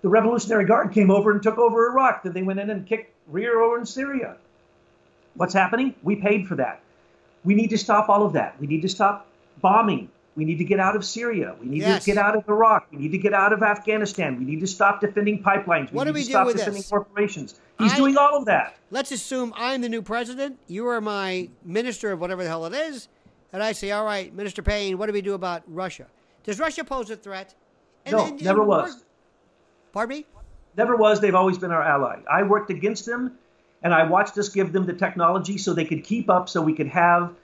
The Revolutionary Guard came over and took over Iraq. Then they went in and kicked rear over in Syria. What's happening? We paid for that. We need to stop all of that. We need to stop bombing. We need to get out of Syria. We need Yes. to get out of Iraq. We need to get out of Afghanistan. We need to stop defending pipelines. We What do need we to do stop with defending this? corporations. He's I- doing all of that. Let's assume I'm the new president. You are my minister of whatever the hell it is, and I say, all right, Minister Paine, what do we do about Russia? Does Russia pose a threat? And, no, and, never was. Pardon me? Never was. They've always been our ally. I worked against them, and I watched us give them the technology so they could keep up, so we could have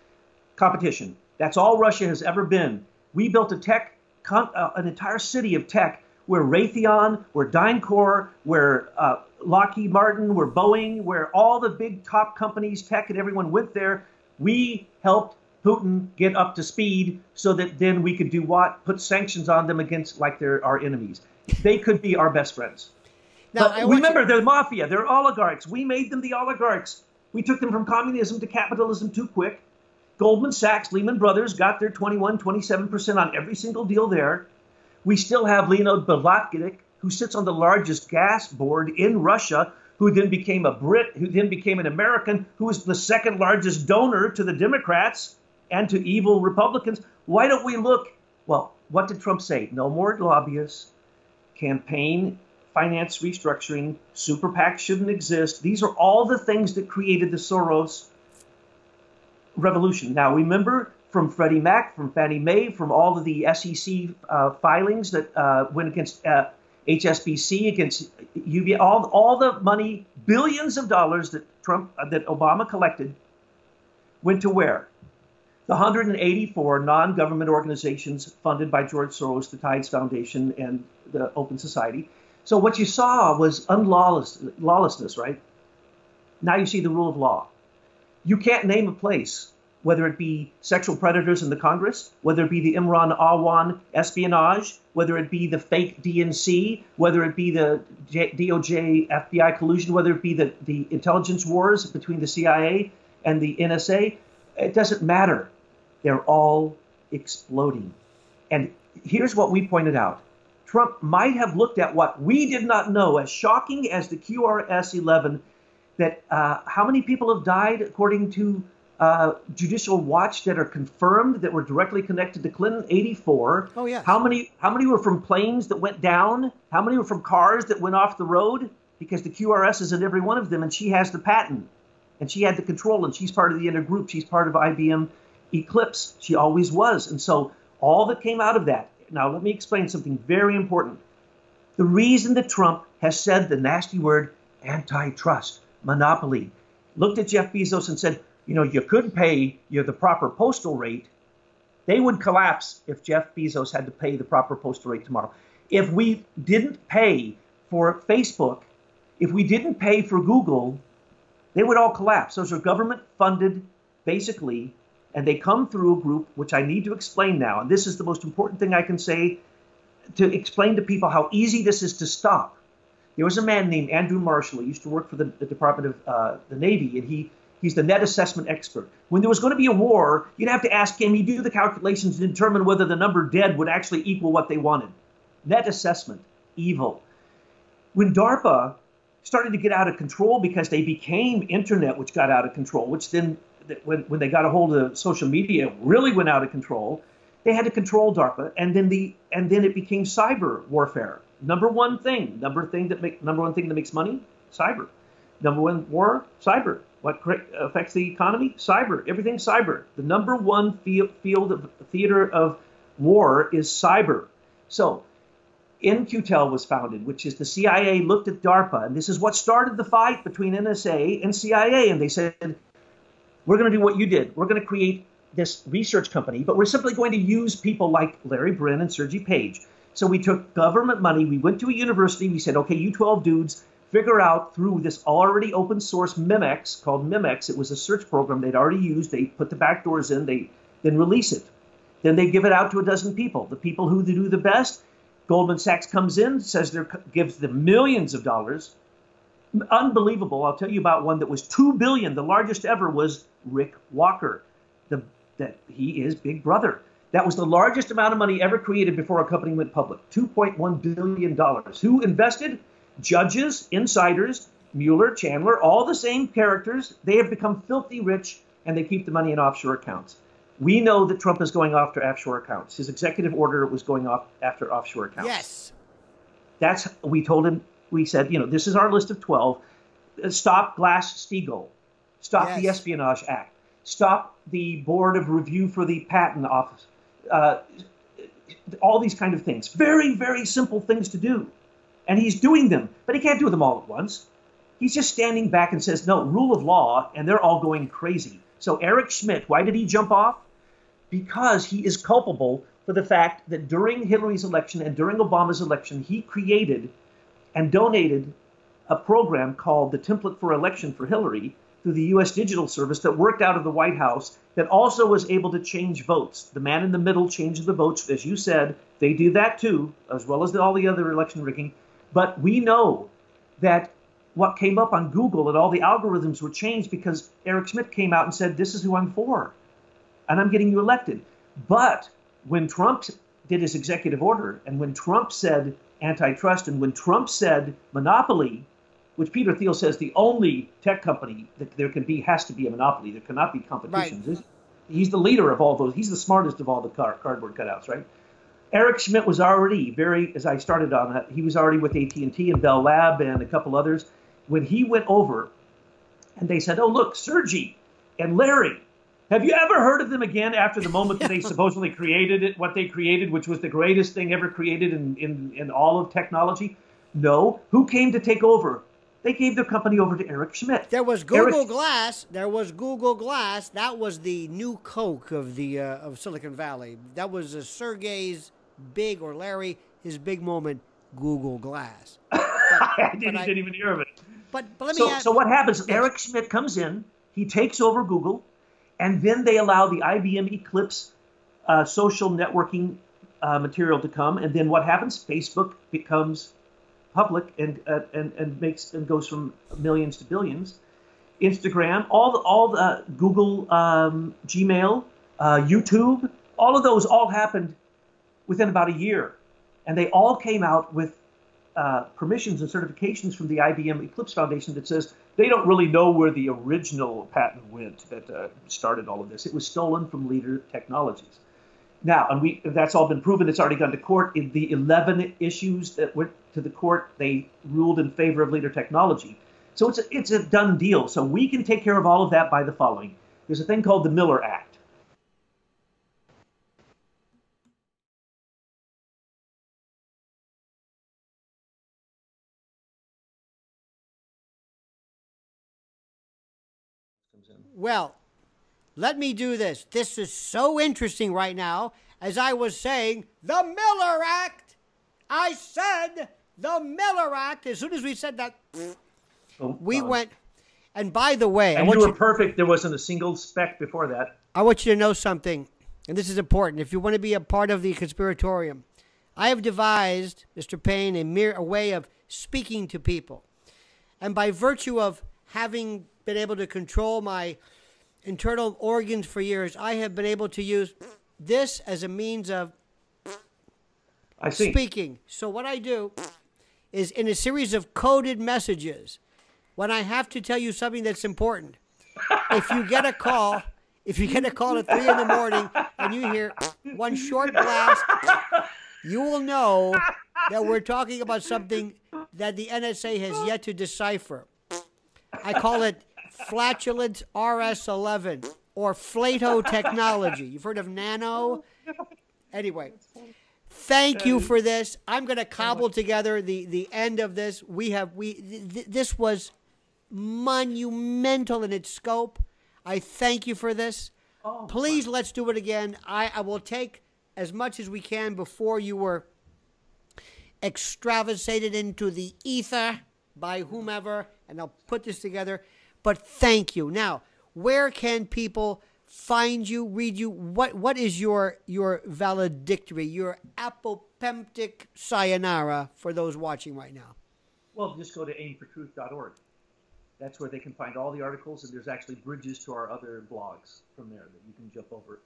competition. That's all Russia has ever been. We built a tech, uh, an entire city of tech, where Raytheon, where DynCorp, where uh, Lockheed Martin, where Boeing, where all the big top companies, tech, and everyone went there. We helped Putin get up to speed so that then we could do what? Put sanctions on them against like they're our enemies. They could be our best friends. Now, remember, you... they're mafia. They're oligarchs. We made them the oligarchs. We took them from communism to capitalism too quick. Goldman Sachs, Lehman Brothers got their 21, 27% on every single deal there. We still have Leonid Blavatnik, who sits on the largest gas board in Russia, who then became a Brit, who then became an American, who is the second largest donor to the Democrats and to evil Republicans. Why don't we look? Well, what did Trump say? No more lobbyists, campaign finance restructuring, super PAC shouldn't exist. These are all the things that created the Soros revolution. Now, remember from Freddie Mac, from Fannie Mae, from all of the SEC uh, filings that uh, went against uh, HSBC, against all, all the money, billions of dollars that Trump, uh, that Obama collected, went to where? the 184 non-government organizations funded by George Soros, the Tides Foundation, and the Open Society. So what you saw was unlawless lawlessness, right? Now you see the rule of law. You can't name a place, whether it be sexual predators in the Congress, whether it be the Imran Awan espionage, whether it be the fake DNC, whether it be the DOJ FBI collusion, whether it be the, the intelligence wars between the CIA and the NSA. It doesn't matter they're all exploding. And here's what we pointed out Trump might have looked at what we did not know, as shocking as the QRS 11, that uh, how many people have died according to uh, Judicial Watch that are confirmed that were directly connected to Clinton? 84. Oh yeah. How many? How many were from planes that went down? How many were from cars that went off the road? Because the QRS is in every one of them, and she has the patent, and she had the control, and she's part of the inner group. She's part of IBM eclipse. She always was. And so all that came out of that. Now, let me explain something very important. The reason that Trump has said the nasty word antitrust, monopoly, looked at Jeff Bezos and said, you know, you could pay you the proper postal rate. They would collapse if Jeff Bezos had to pay the proper postal rate tomorrow. If we didn't pay for Facebook, if we didn't pay for Google, they would all collapse. Those are government funded, basically, and they come through a group which I need to explain now. And this is the most important thing I can say to explain to people how easy this is to stop. There was a man named Andrew Marshall. He used to work for the, the Department of uh, the Navy, and he he's the net assessment expert. When there was going to be a war, you'd have to ask him. He'd do the calculations to determine whether the number dead would actually equal what they wanted. Net assessment, evil. When DARPA started to get out of control because they became internet, which got out of control, which then when, when they got a hold of social media, really went out of control. They had to control DARPA, and then the and then it became cyber warfare. Number one thing, number thing that make number one thing that makes money, cyber. Number one war, cyber. What affects the economy? Cyber. Everything cyber. The number one field, of theater of war is cyber. So In-Q-Tel was founded, which is the CIA looked at DARPA, and this is what started the fight between NSA and CIA. And they said, we're going to do what you did. We're going to create this research company, but we're simply going to use people like Larry Brin and Sergey Page. So we took government money. We went to a university. We said, okay, you 12 dudes, figure out through this already open source Memex called Memex. It was a search program they'd already used. They put the back doors in. They then release it. Then they give it out to a dozen people. The people who do the best, Goldman Sachs comes in, says they gives them millions of dollars unbelievable. I'll tell you about one that was two billion. The largest ever was Rick Walker. The, that he is Big Brother. That was the largest amount of money ever created before a company went public. $2.1 billion. Who invested? Judges, insiders, Mueller, Chandler, all the same characters. They have become filthy rich and they keep the money in offshore accounts. We know that Trump is going after offshore accounts. His executive order was going off after offshore accounts. Yes. That's we told him we said, you know, this is our list of 12. Uh, stop Glass Steagall. Stop yes. the Espionage Act. stop the board of review for the patent office, uh, all these kind of things. Very, very simple things to do. And he's doing them, but he can't do them all at once. He's just standing back and says, no, rule of law, and they're all going crazy. So Eric Schmidt, why did he jump off? Because he is culpable for the fact that during Hillary's election and during Obama's election, he created and donated a program called the Template for Election for Hillary through the U.S. Digital Service that worked out of the White House that also was able to change votes. The man in the middle changes the votes. As you said, they do that too, as well as all the other election rigging. But we know that what came up on Google and all the algorithms were changed because Eric Schmidt came out and said, This is who I'm for, and I'm getting you elected. But when Trump did his executive order, and when Trump said antitrust, and when Trump said monopoly, which Peter Thiel says the only tech company that there can be has to be a monopoly. There cannot be competition. Right. He's the leader of all those. He's the smartest of all the car, cardboard cutouts, right? Eric Schmidt was already very, as I started on that, he was already with AT&T and Bell Lab and a couple others. When he went over, and they said, "Oh, look, Sergey and Larry, have you ever heard of them again after the moment that they supposedly created it, what they created, which was the greatest thing ever created in, in, in all of technology? No. Who came to take over? They gave their company over to Eric Schmidt. There was Google Eric, Glass. There was Google Glass. That was the new Coke of the uh, of Silicon Valley. That was uh, Sergey's big or Larry his big moment. Google Glass. But, I didn't, I- didn't even hear of it. but, but let me So, ask, so what happens? Eric Schmidt comes in, he takes over Google, and then they allow the IBM Eclipse uh, social networking uh, material to come. And then what happens? Facebook becomes public and uh, and and makes and goes from millions to billions. Instagram, all the, all the Google, um, Gmail, uh, YouTube, all of those all happened within about a year, and they all came out with uh, permissions and certifications from the IBM Eclipse Foundation that says they don't really know where the original patent went that uh, started all of this. It was stolen from Leader Technologies. Now, and we that's all been proven. It's already gone to court. In the 11 issues that went to the court, they ruled in favor of Leader Technology. So it's a, it's a done deal. So we can take care of all of that by the following. There's a thing called the Miller Act. Well, let me do this. This is so interesting right now. As I was saying, the Miller Act. I said the Miller Act. As soon as we said that, So, we uh, went. And by the way, And want you you, were perfect. There wasn't a single speck before that. I want you to know something, and this is important. If you want to be a part of the conspiratorium, I have devised, Mr. Paine, a mere a way of speaking to people, and by virtue of having been able to control my internal organs for years, I have been able to use this as a means of I see. speaking. So what I do is in a series of coded messages, when I have to tell you something that's important, if you get a call, if you get a call at three in the morning and you hear one short blast, you will know that we're talking about something that the NSA has yet to decipher. I call it flatulent RS11 or Flato technology. You've heard of nano? Anyway, thank you for this. I'm going to cobble together the, the end of this. We have we th- th- this was monumental in its scope. I thank you for this. Please let's do it again. I, I will take as much as we can before you were extravasated into the ether by whomever, and I'll put this together. But thank you. Now, where can people find you, read you? What what is your your valedictory, your apopemptic sayonara for those watching right now? Well, just go to aimfortruth.org. That's where they can find all the articles, and there's actually bridges to our other blogs from there that you can jump over.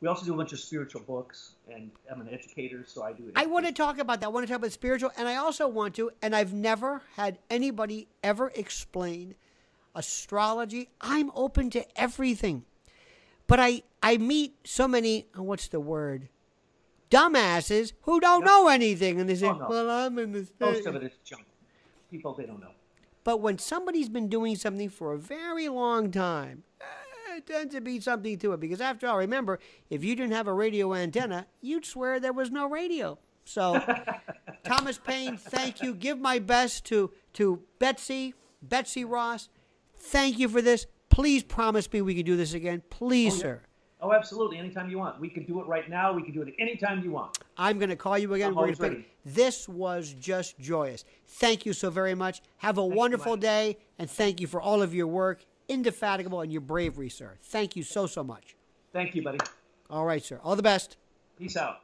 We also do a bunch of spiritual books, and I'm an educator, so I do. It. I want to talk about that. I want to talk about spiritual, and I also want to, and I've never had anybody ever explain astrology. I'm open to everything, but I I meet so many. oh, What's the word? Dumbasses who don't Yep. know anything, and they say, Oh, no. "Well, I'm in this." Most of it is junk. People they don't know. But when somebody's been doing something for a very long time, eh, there tends to be something to it because, after all, remember, if you didn't have a radio antenna, you'd swear there was no radio. So, Thomas Paine, thank you. Give my best to to Betsy, Betsy Ross. Thank you for this. Please promise me we can do this again. Please, Oh, yeah. sir. Oh, absolutely. Anytime you want. We can do it right now. We can do it anytime you want. I'm going to call you again. We're always gonna pick- ready. This was just joyous. Thank you so very much. Have a you wonderful day, and thank you for all of your work, indefatigable, and your bravery, sir. Thank you so, so much. Thank you, buddy. All right, sir. All the best. Peace out.